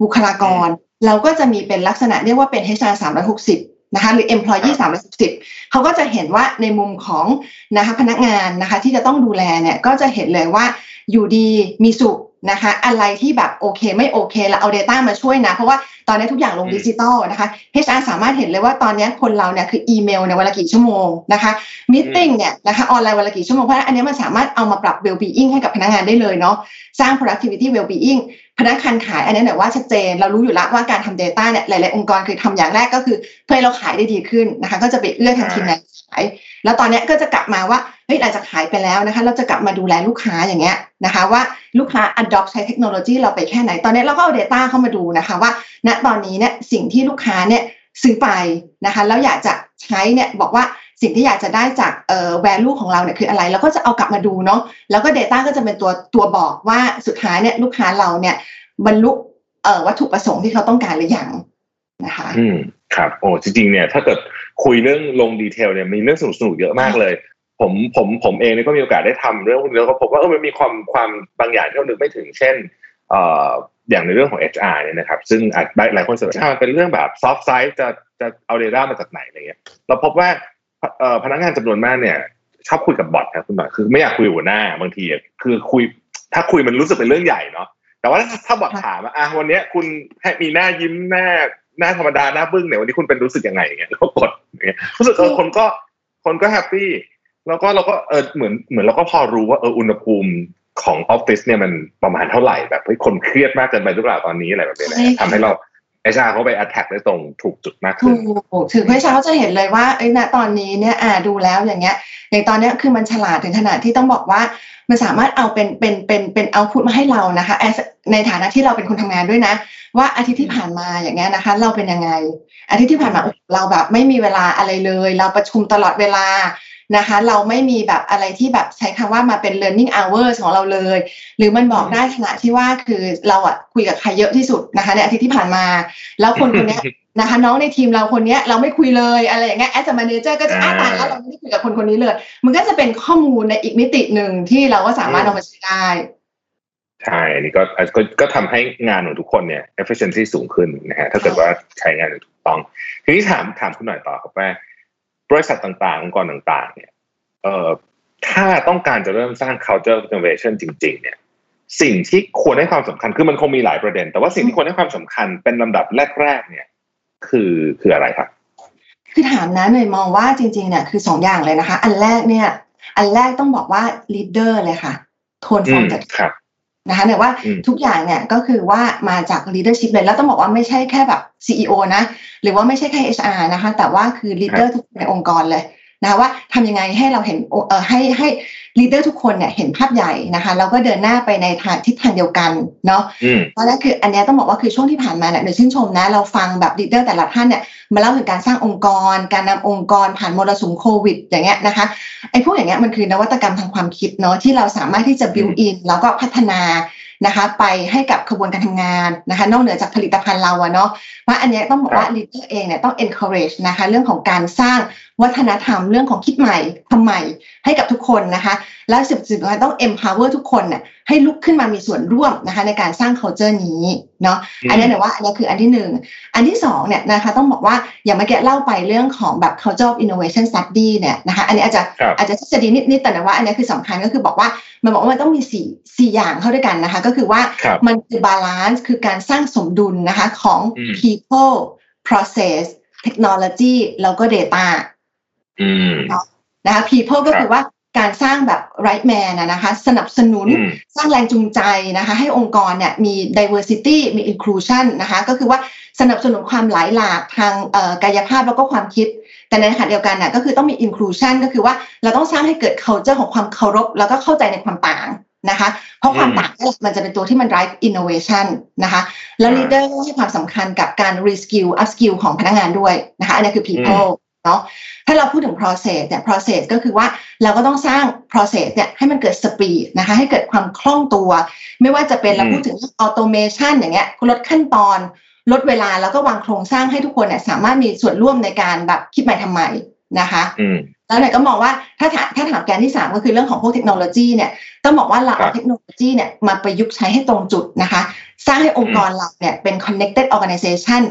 บุคลากร เราก็จะมีเป็นลักษณะเรียกว่าเป็น HR 360นะคะหรือ employee 360เขาก็จะเห็นว่าในมุมของนะคะพนักงานนะคะที่จะต้องดูแลเนี่ยก็จะเห็นเลยว่าอยู่ดีมีสุขนะคะอะไรที่แบบโอเคไม่โอเคเราเอา Data มาช่วยนะ เพราะว่าต อนนี้ทุกอย่างลงดิจิตอลนะคะ HR สามารถเห็นเลยว่าตอนนี้คนเราเนี่ยคืออีเมลในวันละกี่ชั่วโมงนะคะ meeting เนี่ยนะคะออนไลน์วันละกี่ชั่วโมงเพราะอันนี้มันสามารถเอามาปรับ well-being ให้กับพนักงานได้เลยเนาะสร้าง productivity well-being พนักงานขายอันนี้เนี่ยว่าชัดเจนเรารู้อยู่แล้วว่าการทำ Data เนี่ยหลายๆองค์กรคือทำอย่างแรกก็คือ เพื่อให้เราขายได้ดีขึ้นนะคะ ก็จะไปเลือกทางทีมงานขาย แล้วตอนนี้ก็จะกลับมาว่าเฮ้ยหลังจากขายไปแล้วนะคะ เราจะกลับมาดูแลลูกค้าอย่างเงี้ยนะคะ ว่าลูกค้า adopt ใช้เทคโนโลยีเราไปแค่ไหน ตอนนี้เราก็เอา Data เข้ามาดูนะคะว่าณตอนนี้เนี่ยสิ่งที่ลูกค้าเนี่ยซื้อไปนะคะแล้วอยากจะใช้เนี่ยบอกว่าสิ่งที่อยากจะได้จากเอ่อ value ของเราเนี่ยคืออะไรเราก็จะเอากลับมาดูเนาะแล้วก็ Data ก็จะเป็นตัวตัวบอกว่าสุดท้ายเนี่ยลูกค้าเราเนี่ยบรรลุเอ่อวัตถุประสงค์ที่เขาต้องการหรือยังนะคะอืมครับโอ้จริงๆเนี่ยถ้าเกิดคุยเรื่องลง detail เนี่ยมีเรื่องสนุกๆเยอะมากเลย ผมผมผมเองนี่ก็มีโอกาสได้ทำเรื่องพวกนี้แล้วก็พบว่าเออมันมีความความบางอย่างที่เรานึกไม่ถึงเช่นเอ่อ อย่างในเรื่องของ HR เนี่ยนะครับ ซึ่งหลายคนสงสัยว่ามันเป็นเรื่องแบบ soft side จะจะเอา data มาจากไหนอะไรเงี้ยเราพบว่าพนักงานจำนวนมากเนี่ย ชอบคุยกับบอทครับคุณหมอคือไม่อยากคุยหัวหน้าบางทีคือคุยถ้าคุยมันรู้สึกเป็นเรื่องใหญ่เนาะแต่ว่าถ้าบอทถามอะวันนี้คุณให้มีหน้ายิ้มหน้าหน้าธรรมดาหน้าบึ้งเนี่ยวันนี้คุณเป็นรู้สึกยังไงอย่างเงี้ยแล้วก็กดอย่างเงี้ยรู้สึกเออคนก็คนก็ happy แล้วก็เราก็เออเหมือนเหมือนเราก็พอรู้ว่าเอออุณหภูมิ ของออฟฟิศเนี่ยมันประมาณเท่าไหร่แบบเฮ้ยคนเครียดมากเกินไปหรือเปล่าตอนนี้อะไรแบบนี้ทำให้เรา HR เข้าไป attack ได้ตรงถูกจุดมากขึ้นนถูกถึง HR เขาจะเห็นเลยว่าไอ้ณตอนนี้เนี่ยอ่าดูแล้วอย่างเงี้ยอย่างตอนนี้คือมันฉลาดถึงขนาดที่ต้องบอกว่ามันสามารถเอาเป็นเป็นเป็นเป็นเอาพุทมาให้เรานะคะในฐานะที่เราเป็นคนทำงานด้วยนะ ว่าอาทิตย์ที่ผ่านมาอย่างเงี้ยนะคะ เราเป็นยังไง อาทิตย์ที่ผ่านมาเราแบบไม่มีเวลาอะไรเลย เราประชุมตลอดเวลา นะคะ เราไม่มีแบบอะไรที่แบบใช้คำว่ามาเป็น learning hours ของเราเลย หรือมันบอกได้ขณะที่ว่าคือเราอะคุยกับใครเยอะที่สุดนะคะในอาทิตย์ที่ผ่านมา แล้วคนคนนี้นะคะน้องในทีมเราคนนี้เราไม่คุยเลยอะไรอย่างเงี้ยแอสเมเนเจอร์ก็จะอ้าตายแล้วเราไม่ได้คุยกับคนคนนี้เลย มันก็จะเป็นข้อมูลในอีกมิติหนึ่งที่เราก็สามารถเอามาใช้ได้ใช่อันนี้ก็ก็ก็ทำให้งานของทุกคนเนี่ย efficiency สูงขึ้นนะฮะถ้าเกิดว่าใช้งานถูกต้อง ทีนี้ถามถามคุณหน่อยต่อครับว่า บริษัทต่างๆ องค์กรต่าง ๆ เนี่ยเอ่อถ้าต้องการจะเริ่มสร้าง culture innovation จริง ๆ เนี่ย สิ่งที่ควรให้ความสำคัญคือมันคงมีหลายประเด็น แต่ว่าสิ่งที่ควรให้ความสำคัญเป็นลำดับแรก ๆ เนี่ย คือคืออะไรครับ คือถามนะหน่อยมองว่าจริง ๆ เนี่ยคือสองอย่างเลยนะคะ อันแรกเนี่ย อันแรกต้องบอกว่าลีดเดอร์เลยค่ะโทนฟอร์มจัดครับ นะคะเนี่ยว่าอืมทุกอย่างเนี่ยก็คือว่ามาจาก leadership เลยแล้วต้องบอกว่าไม่ใช่แค่แบบ CEO นะ หรือว่าไม่ใช่แค่ HR นะคะ แต่ว่าคือ leader ทุกคนในองค์กรเลยนะคะว่าทำยังไงให้เราเห็นเอ่อให้ให้ leader ทุกคนเนี่ยเห็นภาพใหญ่นะคะแล้วก็เดินหน้าไปในทางทิศทางเดียวกันเนาะอืมเพราะนั่นคืออันเนี้ยต้องบอกว่าคือช่วงที่ผ่านมาเนี่ยเดี๋ยวชื่นชมนะเราฟังแบบ leader แต่ละท่านเนี่ยมาเล่าถึงการสร้างองค์กร การนำองค์กรผ่านมรสุมโควิด อย่างเงี้ยนะคะไอ้พวกอย่างเงี้ยมันคือนวัตกรรมทางความคิดเนาะที่เราสามารถที่จะ build in แล้วก็พัฒนานะคะไปให้กับขบวนการทำงานนะคะนอกเหนือจากผลิตภัณฑ์เราอะเนาะว่าอันเนี้ยต้องบอกว่า leader เองเนี่ยต้อง encourage นะคะเรื่องของการสร้างวัฒนธรรมเรื่องของคิดใหม่ทำใหม่ให้กับทุกคนนะคะ แล้วสุดสุดท้ายต้อง empower ทุกคนน่ะให้ลุกขึ้นมามีส่วนร่วมนะคะในการสร้าง culture นี้เนาะอืมอันนี้เนี่ยว่าอันนี้คืออันที่หนึ่งอันที่สองเนี่ยนะคะต้องบอกว่าอย่างเมื่อกี้เล่าไปเรื่องของแบบ culture of innovation study เนี่ยนะคะอันนี้อาจจะครับอาจจะทฤษฎีนิดๆแต่นะว่าอันนี้คือสำคัญก็คือบอกว่ามันบอกว่ามันต้องมีสี่สี่อย่างเข้าด้วยกันนะคะ ก็คือว่าครับมันคือ balance คือการสร้างสมดุลนะคะของอืม people process technology แล้วก็ data อืม นะคะ people ก็ครับคือว่าการสร้างแบบ right man นะนะคะสนับสนุนอืมสร้างแรงจูงใจนะคะให้องค์กรเนี่ยมี diversity มี inclusion นะคะก็คือว่าสนับสนุนความหลายหลากทางเอ่อกายภาพแล้วก็ความคิด แต่ในขณะเดียวกันน่ะก็คือต้องมี inclusion ก็คือว่าเราต้องสร้างให้เกิด culture ของความเคารพ แล้วก็เข้าใจในความต่างนะคะ เพราะความอืมต่างเนี่ยมันจะเป็นตัวที่มัน drive innovation นะคะ แล้วอ่า leader ก็ให้ความสำคัญกับการ reskill upskill ของพนักงานด้วยนะคะอันนี้คือ people เนาะถ้าเราพูดถึง process เนี่ย process ก็คือว่าเราก็ต้องสร้าง process เนี่ยให้มันเกิด speed นะคะให้เกิดความคล่องตัว ไม่ว่าจะเป็นเราอืมพูดถึง automation อย่างเงี้ยลดขั้นตอน ลดเวลาแล้วก็วางโครงสร้างให้ทุกคนเนี่ยสามารถมีส่วนร่วมในการแบบคิดใหม่ทำใหม่นะคะอืมแล้วไหนก็มองว่าถ้าถามถ้าถามแกนที่ 3 ก็คือเรื่องของพวกเทคโนโลยีเนี่ยต้องบอกว่าเราครัเอาบเทคโนโลยีเนี่ยมาประยุกต์ใช้ให้ตรงจุดนะคะ สร้างให้องค์กรเราเนี่ยเป็น connected organization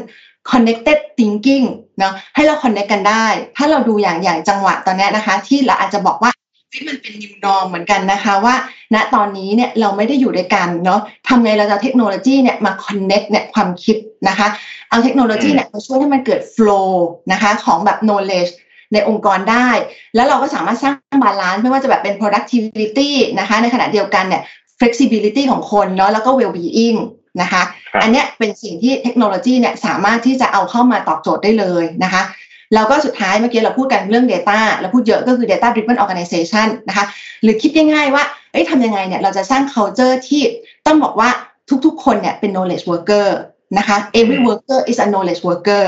connected thinking เนาะให้เรา connect กันได้ ถ้าเราดูอย่างอย่างจังหวะตอนเนี้ยนะคะ ที่เราอาจจะบอกว่าเฮ้ยมันเป็น new norm เหมือนกันนะคะว่า ณตอนนี้เนี่ยเราไม่ได้อยู่ด้วยกันเนาะทำไงเราจะเอาเทคโนโลยีเนี่ยมา connect เนี่ยความคิดนะคะ เอาเทคโนโลยีเนี่ยมาช่วยให้มันเกิด flow นะคะของแบบ knowledge ในองค์กรได้ แล้วเราก็สามารถสร้าง balance ไม่ว่าจะแบบเป็น productivity นะคะ ในขณะเดียวกันเนี่ย flexibility ของคนเนาะแล้วก็ well-being นะคะครับอันเนี้ยเป็นสิ่งที่เทคโนโลยีเนี่ยสามารถที่จะเอาเข้ามาตอบโจทย์ได้เลยนะคะแล้วก็สุดท้ายเมื่อกี้เราพูดกันเรื่อง Data เราพูดเยอะก็คือ Data Driven Organization นะคะหรือคิดง่ายๆว่าเอ้ยทำยังไงเนี่ยเราจะสร้าง culture ที่ต้องบอกว่าทุกๆคนเนี่ยเป็น knowledge worker นะคะ every worker is a knowledge worker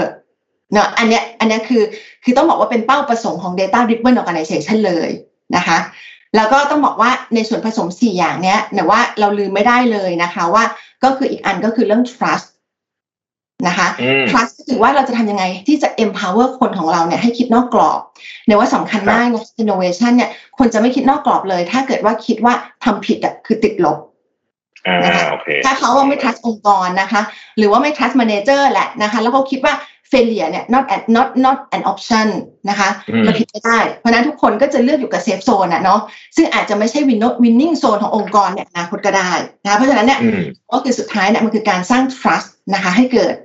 เนาะอันเนี้ยอันเนี้ยคือคือต้องบอกว่าเป็นเป้าประสงค์ของ data driven organization เลยนะคะแล้วก็ต้องบอกว่าในส่วนผสม 4 อย่างเนี้ยเนี่ยว่าเราลืมไม่ได้เลยนะคะว่า ก็คืออีกอันก็คือเรื่อง trust นะคะอืม trust ก็คือว่าเราจะทำยังไงที่จะ empower คนของเราเนี่ยให้คิดนอกกรอบเนี่ยว่าสำคัญมากนะ innovation เนี่ยคนจะไม่คิดนอกกรอบเลย ถ้าเกิดว่าคิดว่าทำผิดอะคือติดลบอ่านะคะโอเคถ้าเขาว่าไม่ trust องค์กรนะคะ หรือว่าไม่ trust manager แหละนะคะ แล้วเขาคิดว่า failure เนี่ย not an not not an option นะคะอืมเราผิดไม่ได้ เพราะฉะนั้นทุกคนก็จะเลือกอยู่กับ safe zone อะเนาะซึ่งอาจจะไม่ใช่ win- winning zone ขององค์กรเนี่ยอนาคตก็ได้นะคะเพราะฉะนั้นเนี่ยอืมก็คือสุดท้ายเนี่ยมันคือการสร้าง trust นะคะ ให้เกิด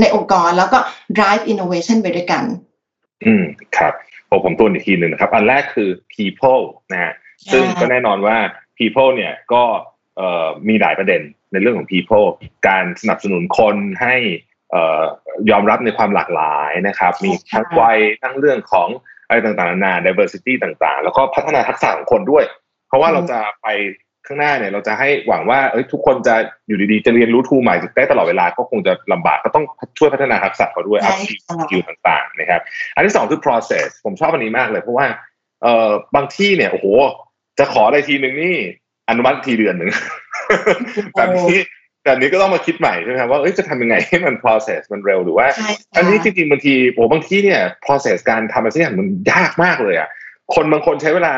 ในองค์กรแล้วก็ drive innovation ไปด้วยกัน อืมครับผมผมตัวอีกทีหนึ่งนะครับ อันแรกคือ people นะฮะซึ่งก็แน่นอนว่า people เนี่ยก็เอ่อมีหลายประเด็นในเรื่องของ people การสนับสนุนคนให้เอ่อ ยอมรับในความหลากหลายนะครับ มีทั้งวัยทั้งเรื่องของอะไรต่างๆนานา diversity ต่างๆ แล้วก็พัฒนาทักษะของคนด้วย เพราะว่าเราจะไปข้างหน้าเนี่ยเราจะให้หวังว่าเอ้ยทุกคนจะอยู่ดีๆ จะเรียนรู้ทูใหม่ได้ตลอดเวลาก็คงจะลำบากก็ต้องช่วยพัฒนาทักษะเขาด้วยใช่ up ค่ะ skill ต่างๆนะครับ อันที่สองคือ process ผมชอบอันนี้มากเลย เพราะว่าเอ่อบางที่เนี่ยโอ้โห จะขออะไรทีหนึ่งนี่อนุมัติทีเดือนหนึ่งแบบนี้ แบบนี้ก็ต้องมาคิดใหม่ใช่ไหมครับว่าเอ้ยจะทำยังไงให้มัน process มันเร็วหรือว่าใช่ค่ะอันนี้จริงๆบางทีโอ้บางที่เนี่ย process การทำอะไรสักอย่างมันยากมากเลยอะคนบางคนใช้เวลา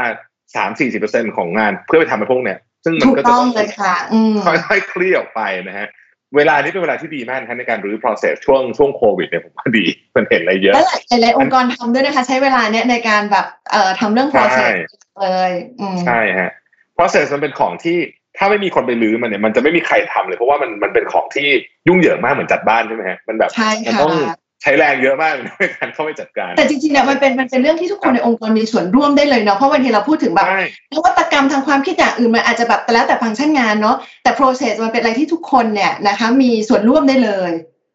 สามสี่สิบเปอร์เซ็นของงาน เพื่อไปทำในพวกเนี้ยซึ่งมันถูกก็จะต้องเลยค่ะอืมค่อยๆ เคลี่ยออกไปนะฮะเวลานี้เป็นเวลาที่ดีมากนะครับในการรื้อ process ช่วงช่วงโควิดเนี่ยผมว่าดีมันเห็นอะไรเยอะแล้วหลายๆองค์กรทำด้วยนะคะ ใช้เวลาเนี้ยในการแบบเอ่อทำเรื่องใช่ process เลยอืมใช่ฮะ process มันเป็นของที่ ถ้าไม่มีคนไปรื้อมันเนี่ยมันจะไม่มีใครทำเลย เพราะว่ามันมันเป็นของที่ยุ่งเหยิงมากเหมือนจัดบ้านใช่ไหมฮะมันแบบใช่มัค่ะต้องใช้แรงเยอะมากในการเข้าไปจัดการ แต่จริงๆเนี่ยมันเป็นมันเป็นเรื่องที่ทุกคนในองค์กรมีส่วนร่วมได้เลยเนาะเพราะบางทีเราพูดถึงแบบใช่นวัตกรรมทางความคิดอย่างอื่นมันอาจจะแบบแต่แล้วแต่ฟังก์ชันงานเนาะแต่ process มันเป็นอะไรที่ทุกคนเนี่ยนะคะ มีส่วนร่วมได้เลย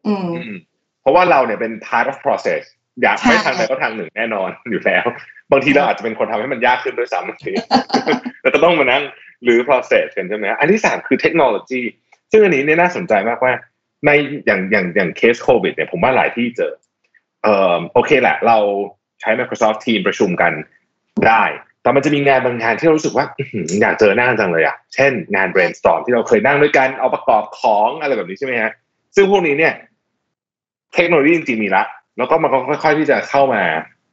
อืมอืมเพราะว่าเราเนี่ยเป็น part of process อยากใช่ไม่ทางใดก็ทางหนึ่งแน่นอนอยู่แล้ว บางทีเราอาจจะเป็นคนทำให้มันยากขึ้นด้วยซ้ำบางทีแต่ก็ต้องมานั่ง หรือ process กันใช่ไหมอันที่สามคือเทคโนโลยีซึ่งอันนี้เนี่ยน่าสนใจมากว่า ในอย่างอย่างอย่างเคสโควิดเนี่ยผมว่าหลายที่เจอเอ่อโอเคแหละเราใช้ Microsoft Team ประชุมกันได้ แต่มันจะมีงานบางงานที่เรารู้สึกว่าอยากเจอหน้าจังเลยอะ เช่นงาน brainstorm ที่เราเคยนั่งด้วยกันเอาประกอบของอะไรแบบนี้ใช่ไหมฮะซึ่งพวกนี้เนี่ยเทคโนโลยีจริงๆมีละ แล้วก็มันก็ค่อย ๆที่จะเข้ามา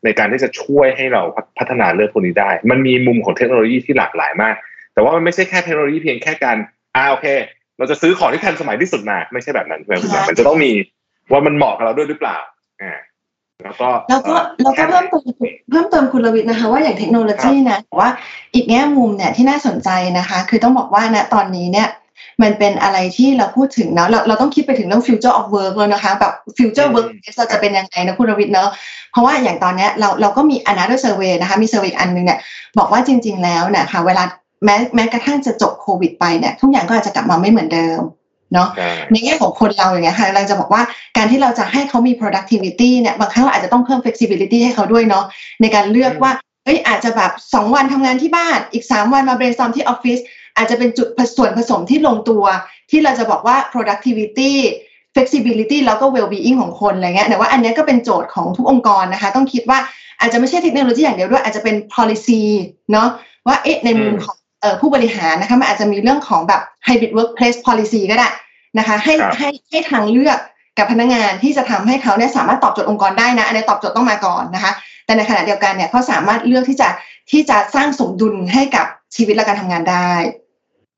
ในการที่จะช่วยให้เราพัฒนาเรื่องพวกนี้ได้ มันมีมุมของเทคโนโลยีที่หลากหลายมาก แต่ว่ามันไม่ใช่แค่เทคโนโลยีเพียงแค่การอ่าโอเค เราจะซื้อของที่ทันสมัยที่สุดมาไม่ใช่แบบนั้นใช่ไหมคุณยายมันจะต้องมีว่ามันเหมาะกับเราด้วยหรือเปล่าอ่าแล้วก็แล้วก็เอ่อแล้วก็แค่เพิ่มเติมเพิ่มเติมคุณรวิทย์นะคะ ว่าอย่างเทคโนโลยีนะแต่ว่าอีกแง่มุมเนี่ยที่น่าสนใจนะคะ คือต้องบอกว่าณตอนนี้เนี่ยมันเป็นอะไรที่เราพูดถึงเนาะเราเราต้องคิดไปถึงเรื่อง future of work แล้วนะคะแบบ future work เราจะเป็นยังไงนะคุณรวิทย์เนาะเพราะว่าอย่างตอนเนี้ยเราเราก็มี another survey นะคะมี survey อีกอันหนึงเนี่ยบอกว่าจริง ๆ แล้วเนี่ยค่ะเวลา แม้แม้กระทั่งจะจบโควิดไปเนี่ยทุกอย่างก็อาจจะกลับมาไม่เหมือนเดิมเนาะใช่ในแง่ของคนเราอย่างเงี้ยค่ะเราจะบอกว่าการที่เราจะให้เขามี productivity เนี่ยบางครั้งเราอาจจะต้องเพิ่ม flexibility ให้เขาด้วยเนาะในการเลือกว่าเอ้ยอาจจะแบบสองวันทำงานที่บ้านอีกสามวันมา brainstorm ที่ออฟฟิศอาจจะเป็นจุดผส่วนผสมที่ลงตัว ที่เราจะบอกว่า productivity flexibility แล้วก็ well-being ของคนอะไรเงี้ยแต่ว่าอันเนี้ยก็เป็นโจทย์ของทุกองค์กรนะคะ ต้องคิดว่าอาจจะไม่ใช่เทคโนโลยีอย่างเดียวด้วยอาจจะเป็น policy เนาะว่าเอ๊ะในมุมของเอ่อ ผู้บริหารนะคะมันอาจจะมีเรื่องของแบบ hybrid workplace policy ก็ได้นะคะ ให้ครับให้ให้ทางเลือกกับพนักงานที่จะทำให้เขาเนี่ยสามารถตอบโจทย์องค์กรได้นะอันนี้ตอบโจทย์ต้องมาก่อนนะคะ แต่ในขณะเดียวกันเนี่ยเขาสามารถเลือกที่จะที่จะสร้างสมดุลให้กับชีวิตและการทำงานได้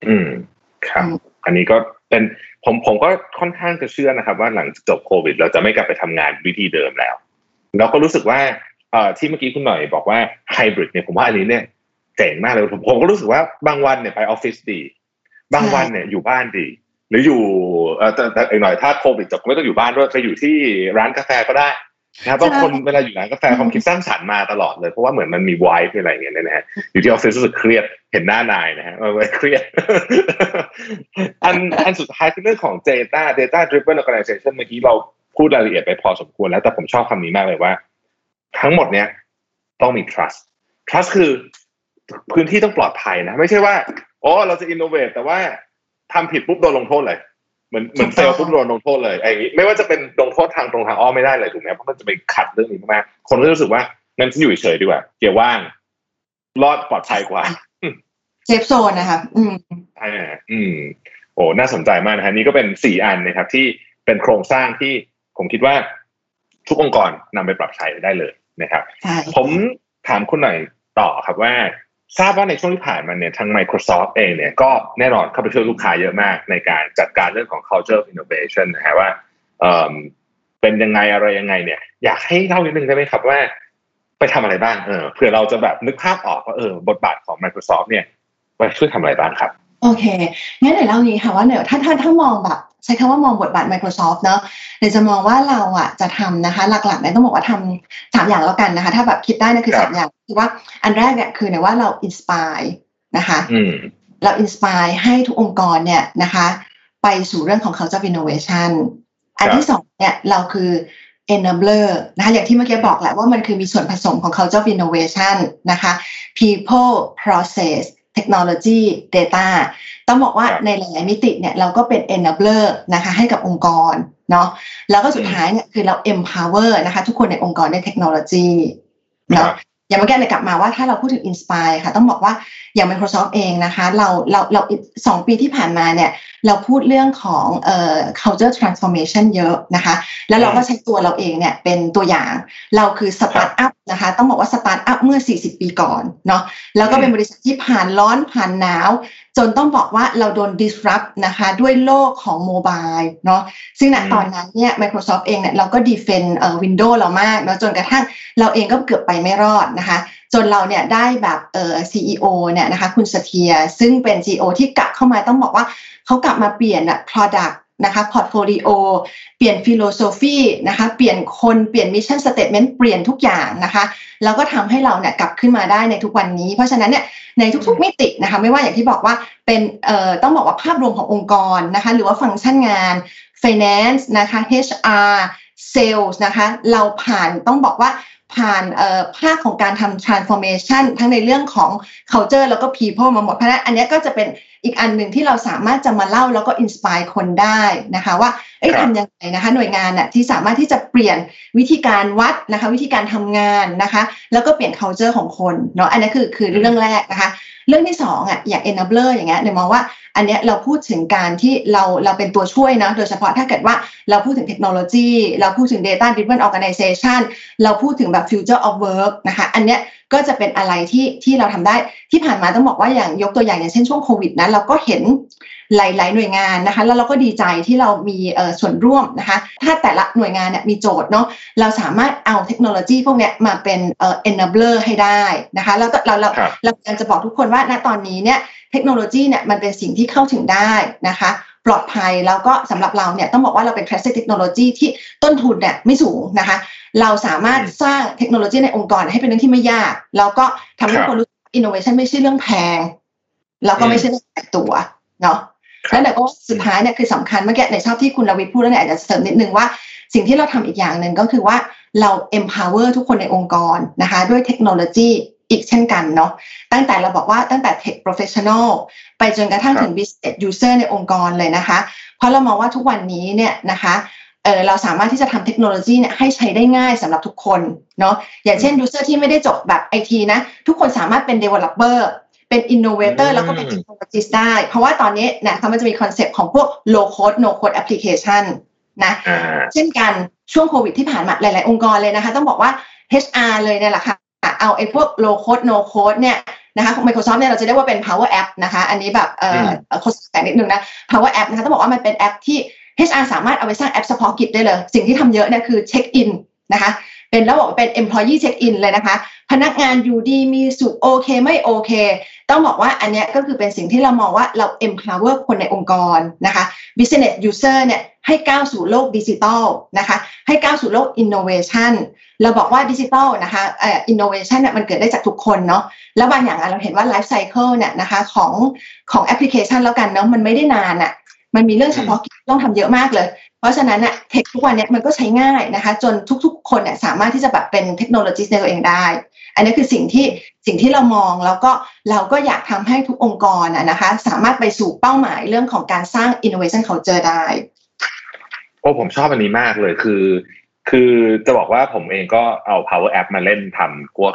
อืมครับอืมอันนี้ก็เป็นผมผมก็ค่อนข้างจะเชื่อนะครับ ว่าหลังจบโควิด เราจะไม่กลับไปทำงานวิธีเดิมแล้ว เราก็รู้สึกว่าเอ่อที่เมื่อกี้คุณหน่อยบอกว่าไฮบริดเนี่ยผมว่าอันนี้เนี่ย เจ๋งมากเลยผมผมก็รู้สึกว่าบางวันเนี่ยไปออฟฟิศดี บางวันเนี่ยอยู่บ้านดี หรืออยู่เอ่อแต่แต่อีกหน่อยถ้าโควิดจบก็ไม่ต้องอยู่บ้านด้วยไปอยู่ที่ร้านกาแฟก็ได้นะครับบางคนเวลาอยู่ร้านกาแฟความคิดสร้างสรรค์มาตลอดเลยเพราะว่าเหมือนมันมีไวท์อะไรอย่างเงี้ยนะฮะอยู่ที่ออฟฟิศรู้สึกเครียดเห็นหน้านายนะฮะเออเครียดอันอันสุดท้ายคือเรื่องของ data data driven organization เมื่อกี้เราพูดรายละเอียดไปพอสมควรแล้วแต่ผมชอบคำนี้มากเลยว่า ทั้งหมดเนี้ยต้องมี trust trust คือ พื้นที่ต้องปลอดภัยนะ ไม่ใช่ว่าโอ้เราจะ innovate แต่ว่าทำผิดปุ๊บโดนลงโทษเลย เหมือนเหมือนเฟลปุ๊บโดนลงโทษเลยไอ้อย่างงี้ไม่ว่าจะเป็นลงโทษทางตรงทางอ้อมไม่ได้เลยถูกไหมเพราะมันจะไปขัดเรื่องนี้มากๆคนก็จะรู้สึกว่างั้นฉันอยู่เฉยๆดีกว่าเกียร์ว่าง รอดปลอดภัยกว่าเซฟโซนนะคะอืมอ่าอืม โอ้น่าสนใจมากนะฮะนี่ก็เป็นสี่อันนะครับ ที่เป็นโครงสร้างที่ผมคิดว่าทุกองค์กรนำไปปรับใช้ได้เลยนะครับใช่ผมถามคุณหน่อยต่อครับว่า ทราบว่าในช่วงที่ผ่านมาเนี่ยทาง Microsoft เองเนี่ยก็แน่นอนเข้าไปช่วยลูกค้าเยอะมากในการจัดการเรื่องของ culture innovation นะฮะว่าเออเป็นยังไงอะไรยังไงเนี่ย อยากให้เล่านิดนึงได้ไหมครับว่า ไปทำอะไรบ้างเออเผื่อเราจะแบบนึกภาพออกว่าเออบทบาทของ Microsoft เนี่ยไปช่วยทำอะไรบ้างครับ โอเค งั้นเดี๋ยวเล่าอย่างนี้ค่ะว่าเดี๋ยวถ้าถ้าถ้ามองแบบใช้คำว่ามองบทบาท Microsoft เนาะเดี๋ยวจะมองว่าเราอะจะทำนะคะ หลักๆเนี่ยต้องบอกว่าทำสามอย่างแล้วกันนะคะ ถ้าแบบคิดได้นะคือครับสามอย่างคือว่าอันแรกเนี่ยคือเนี่ยว่าเรา inspire นะคะอืมเรา inspire ให้ทุกองค์กรเนี่ยนะคะ ไปสู่เรื่องของ culture of innovation อันที่สองเนี่ยเราคือ enabler นะคะอย่างที่เมื่อกี้บอกแหละว่ามันคือมีส่วนผสมของ culture of innovation นะคะ people process technology data ต้องบอกว่าครับในหลายๆมิติเนี่ยเราก็เป็น enabler นะคะให้กับองค์กรเนาะแล้วก็สุดท้ายเนี่ยคือเรา empower นะคะทุกคนในองค์กรด้วยเทคโนโลยีครัเนาะอย่างเมื่อกี้เนี่ยกลับมาว่าถ้าเราพูดถึง Inspire ค่ะ ต้องบอกว่าอย่าง Microsoft เองนะคะเราเราเราสองปีที่ผ่านมาเนี่ยเราพูดเรื่องของเอ่อ culture transformation เยอะนะคะ แล้วเราก็ใช้ตัวเราเองเนี่ยเป็นตัวอย่างเราคือสตาร์ทอัพนะคะ ต้องบอกว่าสตาร์ทอัพเมื่อ 40 ปีก่อนเนาะแล้วก็เป็นบริษัทที่ผ่านร้อนผ่านหนาว จนต้องบอกว่าเราโดน disrupt นะคะด้วยโลกของ mobile เนาะซึ่งณอืมตอนนั้นเนี่ย Microsoft เองเนี่ยเราก็ defend เอ่อ Windows เรามากเนาะจนกระทั่งเราเองก็เกือบไปไม่รอดนะคะ จนเราเนี่ยได้แบบเอ่อ CEO เนี่ยนะคะคุณ Satya ซึ่งเป็น CEO ที่กลับเข้ามาต้องบอกว่าเขากลับมาเปลี่ยนอะ product นะคะ portfolio เปลี่ยน philosophy นะคะเปลี่ยนคนเปลี่ยน mission statement เปลี่ยนทุกอย่างนะคะแล้วก็ทำให้เราเนี่ยกลับขึ้นมาได้ในทุกวันนี้ เพราะฉะนั้นเนี่ยในทุกๆมิตินะคะไม่ว่าอย่างที่บอกว่าเป็นเอ่อต้องบอกว่าภาพรวมขององค์กรนะคะหรือว่าฟังก์ชันงาน finance นะคะ HR sales นะคะเราผ่านต้องบอกว่า ผ่านภาคของการทำ transformation ทั้งในเรื่องของ culture แล้วก็ people มาหมด เพราะนั้นอันนี้ก็จะเป็นอีกอันหนึ่งที่เราสามารถจะมาเล่าแล้วก็ inspire คนได้นะคะว่าเอ้ยทำยังไงนะคะหน่วยงานน่ะที่สามารถที่จะเปลี่ยนวิธีการวัดนะคะ วิธีการทำงานนะคะ แล้วก็เปลี่ยน culture ของคนเนาะอันนี้คือคือเรื่องแรกนะคะ เรื่องที่สองอะอย่าง enabler อย่างเงี้ยเนี่ยมองว่าอันเนี้ยเราพูดถึงการที่เราเราเป็นตัวช่วยนะ โดยเฉพาะถ้าเกิดว่าเราพูดถึงเทคโนโลยี เราพูดถึง data driven organization เราพูดถึงแบบ future of work นะคะอันเนี้ยก็จะเป็นอะไรที่ที่เราทำได้ที่ผ่านมาต้องบอกว่าอย่างยกตัวอย่างอย่างเช่นช่วงโควิดนะเราก็เห็น หลาย ๆ หน่วยงานนะคะ แล้วเราก็ดีใจที่เรามีส่วนร่วมนะคะ ถ้าแต่ละหน่วยงานเนี่ยมีโจทย์เนาะเราสามารถเอาเทคโนโลยีพวกนี้มาเป็น enabler ให้ได้นะคะแล้วเราเราเราจะบอกทุกคนว่าณตอนนี้เนี่ยเทคโนโลยีเนี่ยมันเป็นสิ่งที่เข้าถึงได้นะคะ ปลอดภัยแล้วก็สำหรับเราเนี่ยต้องบอกว่าเราเป็น trusted technology ที่ต้นทุนเนี่ยไม่สูงนะคะ เราสามารถสร้างเทคโนโลยีในองค์กรให้เป็นเรื่องที่ไม่ยาก แล้วก็ทำให้คนรู้ innovation ไม่ใช่เรื่องแพง แล้วก็ไม่ใช่เรื่องแตกตัวเนาะ แล้วแต่ก็สุดท้ายเนี่ยคือสำคัญเมื่อกี้ในชอบที่คุณรวิทพูดแล้วเนี่ยอาจจะเสริมนิดนึงว่าสิ่งที่เราทำอีกอย่างหนึ่งก็คือว่าเรา empower ทุกคนในองค์กรนะคะ ด้วยเทคโนโลยีอีกเช่นกันเนาะตั้งแต่เราบอกว่าตั้งแต่ tech professional ไปจนกระทั่งถึง business user ในองค์กรเลยนะคะ เพราะเรามองว่าทุกวันนี้เนี่ยนะคะเออเราสามารถที่จะทำเทคโนโลยีเนี่ยให้ใช้ได้ง่ายสำหรับทุกคนเนาะอย่างเช่น user ที่ไม่ได้จบแบบไอทีนะ ทุกคนสามารถเป็น developer เป็น innovator แล้วก็เป็น technologist ได้ เพราะว่าตอนนี้นะคะมันจะมีคอนเซปต์ของพวก low code no code application นะเช่นกันช่วงโควิดที่ผ่านมาหลาย ๆ องค์กรเลยนะคะ ต้องบอกว่า HR เลยเนี่ยแหละค่ะ เอาไอ้พวก low code no code เนี่ยนะคะ Microsoft เนี่ยเราจะเรียกว่าเป็น power app นะคะ อันนี้แบบเอ่อโฆษณานิดนึงนะ power app นะคะต้องบอกว่ามันเป็นแอปที่ HR สามารถเอาไปสร้างแอปเฉพาะกิจได้เลย สิ่งที่ทำเยอะเนี่ยคือเช็คอินนะคะ เป็นระบบเป็น employee check in เลยนะคะ พนักงานอยู่ดีมีสุขโอเคไม่โอเค ต้องบอกว่าอันนี้ก็คือเป็นสิ่งที่เรามองว่าเรา empower คนในองค์กรนะคะ business user เนี่ยให้ก้าวสู่โลกดิจิทัลนะคะให้ก้าวสู่โลก innovation เราบอกว่าดิจิทัลนะคะเอ่อ innovation เนี่ยมันเกิดได้จากทุกคนเนาะแล้วบางอย่างเราเห็นว่า life cycle เนี่ยนะคะของของแอปพลิเคชันแล้วกันเนาะมันไม่ได้นานอะ่ะ มันมีเรื่องเฉพาะกิจต้องทำเยอะมากเลย เพราะฉะนั้นอะเทคทุกวันนี้มันก็ใช้ง่ายนะคะ จนทุกๆ คนเนี่ยสามารถที่จะแบบเป็นเทคโนโลยีในตัวเองได้ อันนี้คือสิ่งที่สิ่งที่เรามองแล้วก็เราก็อยากทำให้ทุกองค์กรนะคะ สามารถไปสู่เป้าหมายเรื่องของการสร้าง innovation culture ได้โอ้ผมชอบอันนี้มากเลยคือ คือจะบอกว่าผมเองก็เอา power app มาเล่นทำพวก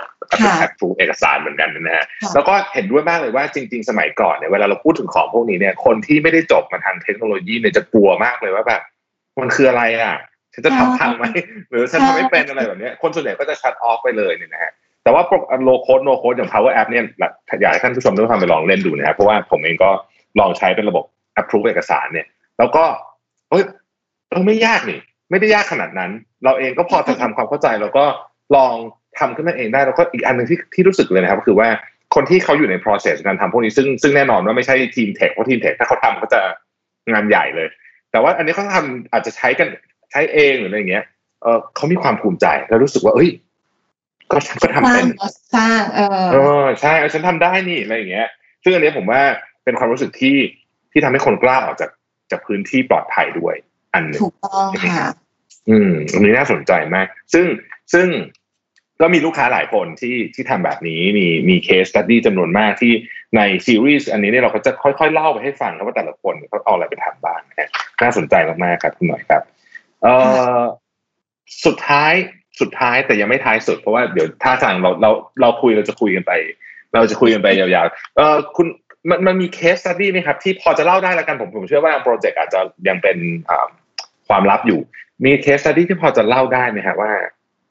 แอปฟูเอกสารเหมือนกันนะฮะแล้วก็เห็นด้วยมากเลยว่าจริง ๆ สมัยก่อนเนี่ยเวลาเราพูดถึงของพวกนี้เนี่ยคนที่ไม่ได้จบมาทางเทคโนโลยีเนี่ยจะกลัวมากเลยว่าแบบมันคืออะไรอะฉันจะทำทันไหมหรือฉันทำไม่เป็นอะไรแบบนี้คนส่วนใหญ่ก็จะ shut off ไปเลยเนี่ยนะฮะแต่ว่าพวก low code no code อย่าง power app เนี่ยอยากให้ท่านผู้ชมทุกท่านไปลองเล่นดูนะครับเพราะว่าผมเองก็ลองใช้เป็นระบบ approve เอกสารเนี่ย แล้วก็เฮ้ยเออไม่ยากนี่ ไม่ได้ยากขนาดนั้น เราเองก็พอจะทำความเข้าใจแล้วก็ลองทำขึ้นมาเองได้แล้วก็อีกอันหนึ่งที่ที่รู้สึกเลยนะครับคือว่าคนที่เขาอยู่ใน process การทำพวกนี้ซึ่งซึ่งแน่นอนว่าไม่ใช่ทีม tech เพราะทีม tech ถ้าเขาทำเขาจะงานใหญ่เลย แต่ว่าอันนี้เขาทำอาจจะใช้กันใช้เองหรืออะไรเงี้ยเออเขามีความภูมิใจแล้วรู้สึกว่า เอ้ย ก็ฉันก็ทำเป็นสร้างเออเออใช่ฉันทำได้นี่อะไรอย่างเงี้ย ซึ่งอันนี้ผมว่าเป็นความรู้สึกที่ที่ทำให้คนกล้าออกจากจากพื้นที่ปลอดภัยด้วย อันหนึ่งถูกต้องค่ะ อืมอันนี้น่าสนใจมาก ซึ่งซึ่งก็มีลูกค้าหลายคนที่ที่ทำแบบนี้มีมีเคสตัดดี้จำนวนมากที่ในซีรีส์อันนี้เนี่ยเราก็จะค่อยๆ เล่าไปให้ฟังครับว่าแต่ละคนเขาเอาอะไรไปทำบ้างนะน่าสนใจมากๆครับคุณหน่อยครับเอ่อสุดท้ายสุดท้ายแต่ยังไม่ท้ายสุดเพราะว่าเดี๋ยวถ้าทางเราเราเราคุยเราจะคุยกันไป เราจะคุยกันไปยาวๆเอ่อคุณมันมันมี case study ไหมครับ ที่พอจะเล่าได้แล้วกันผมผมเชื่อว่าโปรเจกต์อาจจะยังเป็นอ่า ความลับอยู่ มี case study ที่พอจะเล่าได้ไหมครับว่า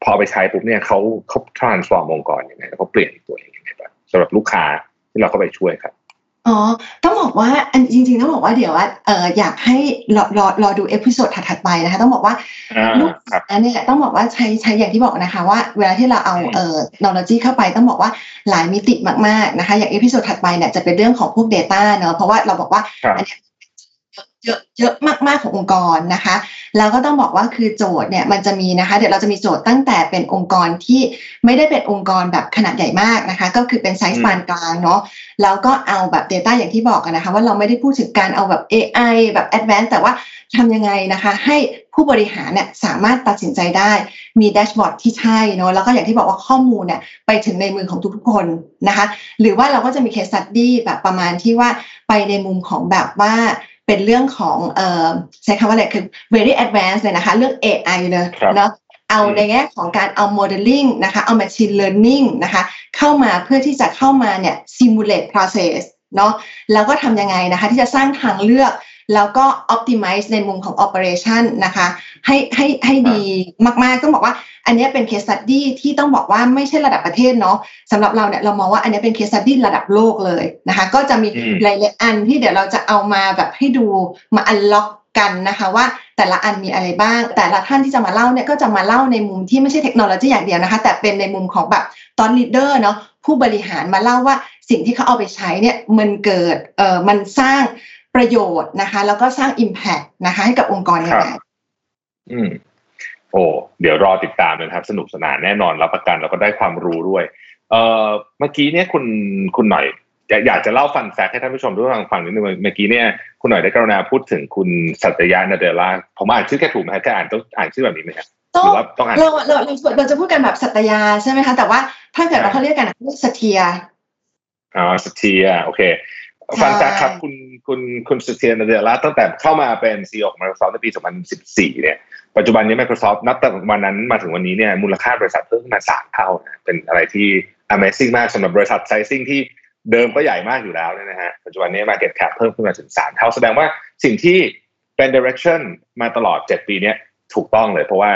พอไปใช้ปุ๊บเนี่ยเขาเขา transform องค์กรยังไงเขาเปลี่ยนตัวเองยังไงบ้างสำหรับลูกค้าที่เราเข้าไปช่วยครับอ๋อ ต้องบอกว่าอันจริงๆต้องบอกว่าเดี๋ยวว่าเอออยากให้รอรอรอดู episode ถัดๆไปนะคะ ต้องบอกว่าลูกอันนี้ต้องบอกว่าใช้ใช้อย่างที่บอกนะคะว่าเวลาที่เราเอาเอ่อเทคโนโลยีเข้าไปต้องบอกว่าหลายมิติมากๆนะคะ อย่าง episode ถัดไปเนี่ยจะเป็นเรื่องของพวก Data เนอะเพราะว่าเราบอกว่าอันนี้ เยอะเยอะมากๆขององค์กรนะคะ แล้วก็ต้องบอกว่าคือโจทย์เนี่ยมันจะมีนะคะ เดี๋ยวเราจะมีโจทย์ตั้งแต่เป็นองค์กรที่ไม่ได้เป็นองค์กรแบบขนาดใหญ่มากนะคะ ก็คือเป็นไซส์ปานกลางเนาะแล้วก็เอาแบบ Data อย่างที่บอกกันนะคะ ว่าเราไม่ได้พูดถึงการเอาแบบ AI แบบ Advanced แต่ว่าทำยังไงนะคะ ให้ผู้บริหารเนี่ยสามารถตัดสินใจได้มี dashboard ที่ใช่เนาะแล้วก็อย่างที่บอกว่าข้อมูลเนี่ยไปถึงในมือของทุกๆคนนะคะ หรือว่าเราก็จะมี case study แบบประมาณที่ว่าไปในมุมของแบบว่า เป็นเรื่องของเอ่อใช้คำว่าอะไรคือ very advanced เลยนะคะ เรื่อง AI เลยเนาะเอาในแง่ของการเอา modeling นะคะ เอา machine learning นะคะ เข้ามาเพื่อที่จะเข้ามาเนี่ย simulate process เนาะแล้วก็ทำยังไงนะคะ ที่จะสร้างทางเลือก แล้วก็ optimize ในมุมของ operation นะคะ ให้ให้ให้ดีมากๆ ต้องบอกว่าอันนี้เป็น case study ที่ต้องบอกว่าไม่ใช่ระดับประเทศเนาะสำหรับเราเนี่ยเรามองว่าอันนี้เป็น case study ระดับโลกเลยนะคะ ก็จะมีหลายๆอันที่เดี๋ยวเราจะเอามาแบบให้ดูมา unlock กันนะคะว่าแต่ละอันมีอะไรบ้าง แต่ละท่านที่จะมาเล่าเนี่ยก็จะมาเล่าในมุมที่ไม่ใช่เทคโนโลยีอย่างเดียวนะคะ แต่เป็นในมุมของแบบตัว leader เนาะผู้บริหารมาเล่าว่าสิ่งที่เขาเอาไปใช้เนี่ยมันเกิดเอ่อมันสร้าง ประโยชน์นะคะ แล้วก็สร้าง Impact นะคะ ให้กับองค์กรยังไงอืมโอ้เดี๋ยวรอติดตามนะครับ สนุกสนานแน่นอนรับประกันแล้วก็ได้ความรู้ด้วย เอ่อเมื่อกี้เนี่ยคุณคุณหน่อยอยากจะเล่า fun fact ให้ท่านผู้ชมทุกท่านฟังนิดนึงเมื่อกี้เนี่ยคุณหน่อยได้กรุณาพูดถึงคุณสัตยานาเดล่าผมอ่านชื่อแกถูกไหมครับแกอ่านต้องอ่านชื่อแบบนี้ไหมครับหรือว่าต้องอ่านเราเราเราจะพูดกันแบบสัตยาใช่ไหมคะแต่ว่าถ้าเกิดเราเขาเรียกกันเรียกสเทียอ๋อสเทียโอเค fun fact ครับคุณคุณคุณสเทียนเดล่าตั้งแต่เข้ามาเป็น CEO ของ Microsoft ในปี 2014 เนี่ย ปัจจุบันนี้ Microsoft นับแต่วันนั้นมาถึงวันนี้เนี่ยมูลค่าบริษัทเพิ่มขึ้นมาสามเท่านะเป็นอะไรที่ Amazing มากสำหรับบริษัทไซซิ่งที่เดิมก็ใหญ่มากอยู่แล้วเนี่ยนะฮะปัจจุบันนี้ Market Cap เพิ่มขึ้นมาถึงสามเท่า แสดงว่าสิ่งที่เป็น direction มาตลอดเจ็ดปีเนี้ถูกต้องเลยเพราะว่า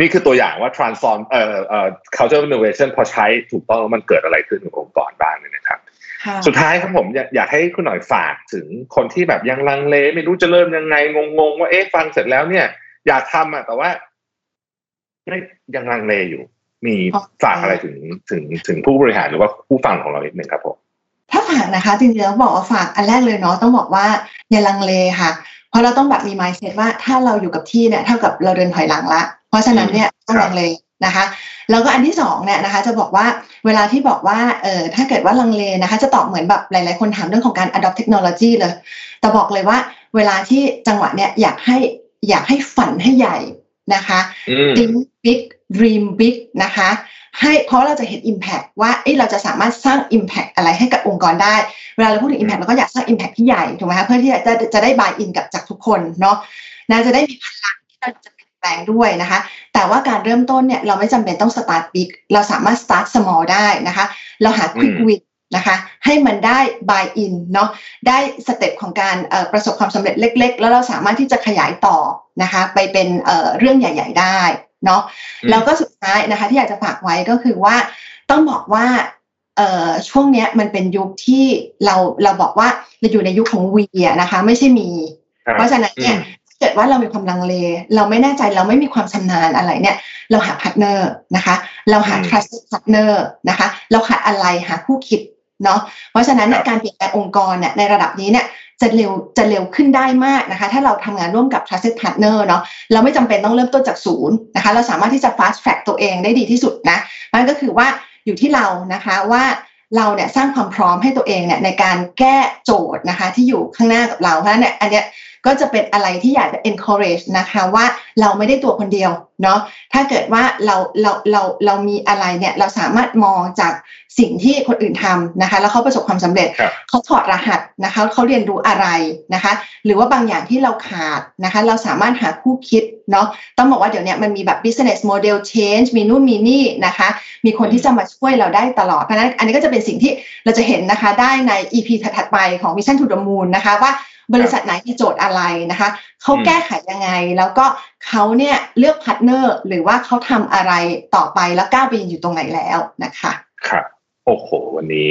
นี่คือตัวอย่างว่า transform เอ่อเอ่อ culture innovation พอใช้ถูกต้องแล้วมันเกิดอะไรขึ้นกับองค์กรบ้างเนี่ยนะครับ สุดท้ายครับผมอยากอยากให้คุณหน่อยฝากถึงคนที่แบบยังลังเล ไม่รู้จะเริ่มยังไงงงๆว่าเอ๊ะฟังเสร็จแล้วเนี่ย อยากทำอะแต่ว่ายังลังเลอยู่ มีฝากอะไรถึงถึงถึงผู้บริหารหรือว่าผู้ฟังของเราอีกหนึ่งครับผมถ้าฝากนะคะจริงๆแล้วบอกว่าฝากอันแรกเลยเนาะต้องบอกว่าอย่าลังเลค่ะ เพราะเราต้องแบบมี mindset ว่าถ้าเราอยู่กับที่เนี่ยเท่ากับเราเดินถอยหลังละ เพราะฉะนั้นเนี่ยต้องลังเล นะคะแล้วก็อันที่สองเนี่ยนะคะจะบอกว่าเวลาที่บอกว่าเออถ้าเกิดว่าลังเลนะคะจะตอบเหมือนแบบหลาย ๆ คนถามเรื่องของการ adopt technology เลย แต่บอกเลยว่าเวลาที่จังหวะเนี่ยอยากให้อยากให้ฝันให้ใหญ่นะคะ think big dream big นะคะให้เพราะเราจะเห็น Impact ว่าเอ้เราจะสามารถสร้าง Impact อะไรให้กับองค์กรได้ เวลาเราพูดถึง Impact เราก็อยากสร้าง Impact ที่ใหญ่ถูกไหมคะเพื่อที่จะจะได้บายอินกับจากทุกคนเนาะนะจะได้มีพลังที่เราจะเปลี่ยน แปลงด้วยนะคะ แต่ว่าการเริ่มต้นเนี่ยเราไม่จำเป็นต้อง start big เราสามารถ start small ได้นะคะ เราหา quick win นะคะให้มันได้ buy in เนาะได้สเต็ปของการประสบความสำเร็จเล็ก ๆ แล้วเราสามารถที่จะขยายต่อนะคะ ไปเป็นเรื่องใหญ่ ๆ ได้เนาะแล้วก็สุดท้ายนะคะที่อยากจะฝากไว้ก็คือว่าต้องบอกว่าเอ่อช่วงเนี้ยมันเป็นยุคที่เราเราบอกว่าเราอยู่ในยุคของวีนะคะ ไม่ใช่มี เพราะฉะนั้นเนี่ย เกิดว่าเรามีความลังเล เราไม่แน่ใจเราไม่มีความชำนาญอะไรเนี่ย เราหา partner นะคะ เราหา trusted partner นะคะ เราขาดอะไรหาคู่คิดเนาะเพราะฉะนั้นการเปลี่ยนแปลงองค์กรเนี่ยในระดับนี้เนี่ยจะเร็วจะเร็วขึ้นได้มากนะคะ ถ้าเราทำงานร่วมกับ trusted partner เนาะเราไม่จำเป็นต้องเริ่มต้นจากศูนย์นะคะ เราสามารถที่จะ fast track ตัวเองได้ดีที่สุดนะมันก็คือว่าอยู่ที่เรานะคะว่าเราเนี่ยสร้างความพร้อมให้ตัวเองเนี่ยในการแก้โจทย์นะคะ ที่อยู่ข้างหน้ากับเราเพราะฉะนั้นเนี่ยอันเนี้ย ก็จะเป็นอะไรที่อยากจะ encourage นะคะว่าเราไม่ได้ตัวคนเดียวเนาะถ้าเกิดว่าเราเราเราเรามีอะไรเนี่ยเราสามารถมองจากสิ่งที่คนอื่นทำนะคะ แล้วเขาประสบความสำเร็จเขาถอดรหัสนะคะเขาเรียนรู้อะไรนะคะ หรือว่าบางอย่างที่เราขาดนะคะ เราสามารถหาคู่คิดเนาะต้องบอกว่าเดี๋ยวนี้มันมีแบบ business model change มีนู่นมีนี่นะคะ มีคนที่จะมาช่วยเราได้ตลอดเพราะนั้นอันนี้ก็จะเป็นสิ่งที่เราจะเห็นนะคะได้ใน EP ถัดไปของ Mission to the Moon นะคะว่า บริษัทไหนมีโจทย์อะไรนะคะเขาแก้ไขยังไง แล้วก็เขาเนี่ยเลือก partner หรือว่าเขาทำอะไรต่อไปแล้วก้าวไปอยู่ตรงไหนแล้วนะคะครับโอ้โห วันนี้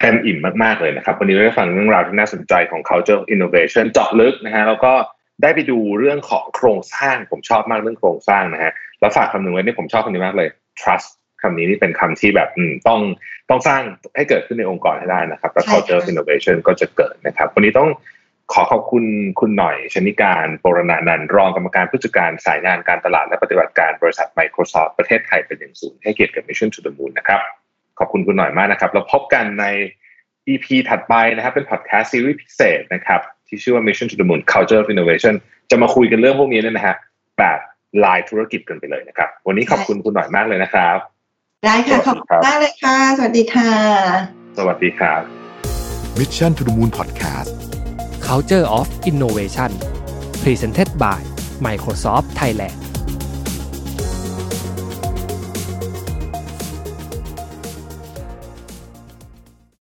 เต็มอิ่มมากๆเลยนะครับ วันนี้ได้ฟังเรื่องราวที่น่าสนใจของ culture innovation เจาะลึกนะฮะแล้วก็ได้ไปดูเรื่องของโครงสร้างผมชอบมากเรื่องโครงสร้างนะฮะแล้วฝากคำหนึ่งไว้นี่ผมชอบคำนี้มากเลย trust คำนี้นี่เป็นคำที่แบบต้องต้องสร้างให้เกิดขึ้นในองค์กรให้ได้นะครับ แล้ว culture innovation ก็จะเกิดนะครับ วันนี้ต้อง ขอขอบคุณคุณหน่อยชนิการปรณานันท์รองกรรมการผู้จัดการสายงานการตลาดและปฏิบัติการบริษัท Microsoft ประเทศไทยเป็นอย่างสูงให้เกียรติกับ Mission to the Moon นะครับ ขอบคุณคุณหน่อยมากนะครับแล้วพบกันใน EP ถัดไปนะครับ เป็นพอดแคสต์ซีรีส์พิเศษนะครับ ที่ชื่อว่า Mission to the Moon Culture of Innovation จะมาคุยกันเรื่องพวกนี้เนี่ยนะฮะแบบลายธุรกิจกันไปเลยนะครับ วันนี้ขอบคุณคุณหน่อยมากเลยนะครับ ได้ค่ะ ขอบคุณมากเลยค่ะ สวัสดีค่ะ สวัสดีครับ Mission to the Moon Podcast Culture of Innovation Presented by Microsoft Thailand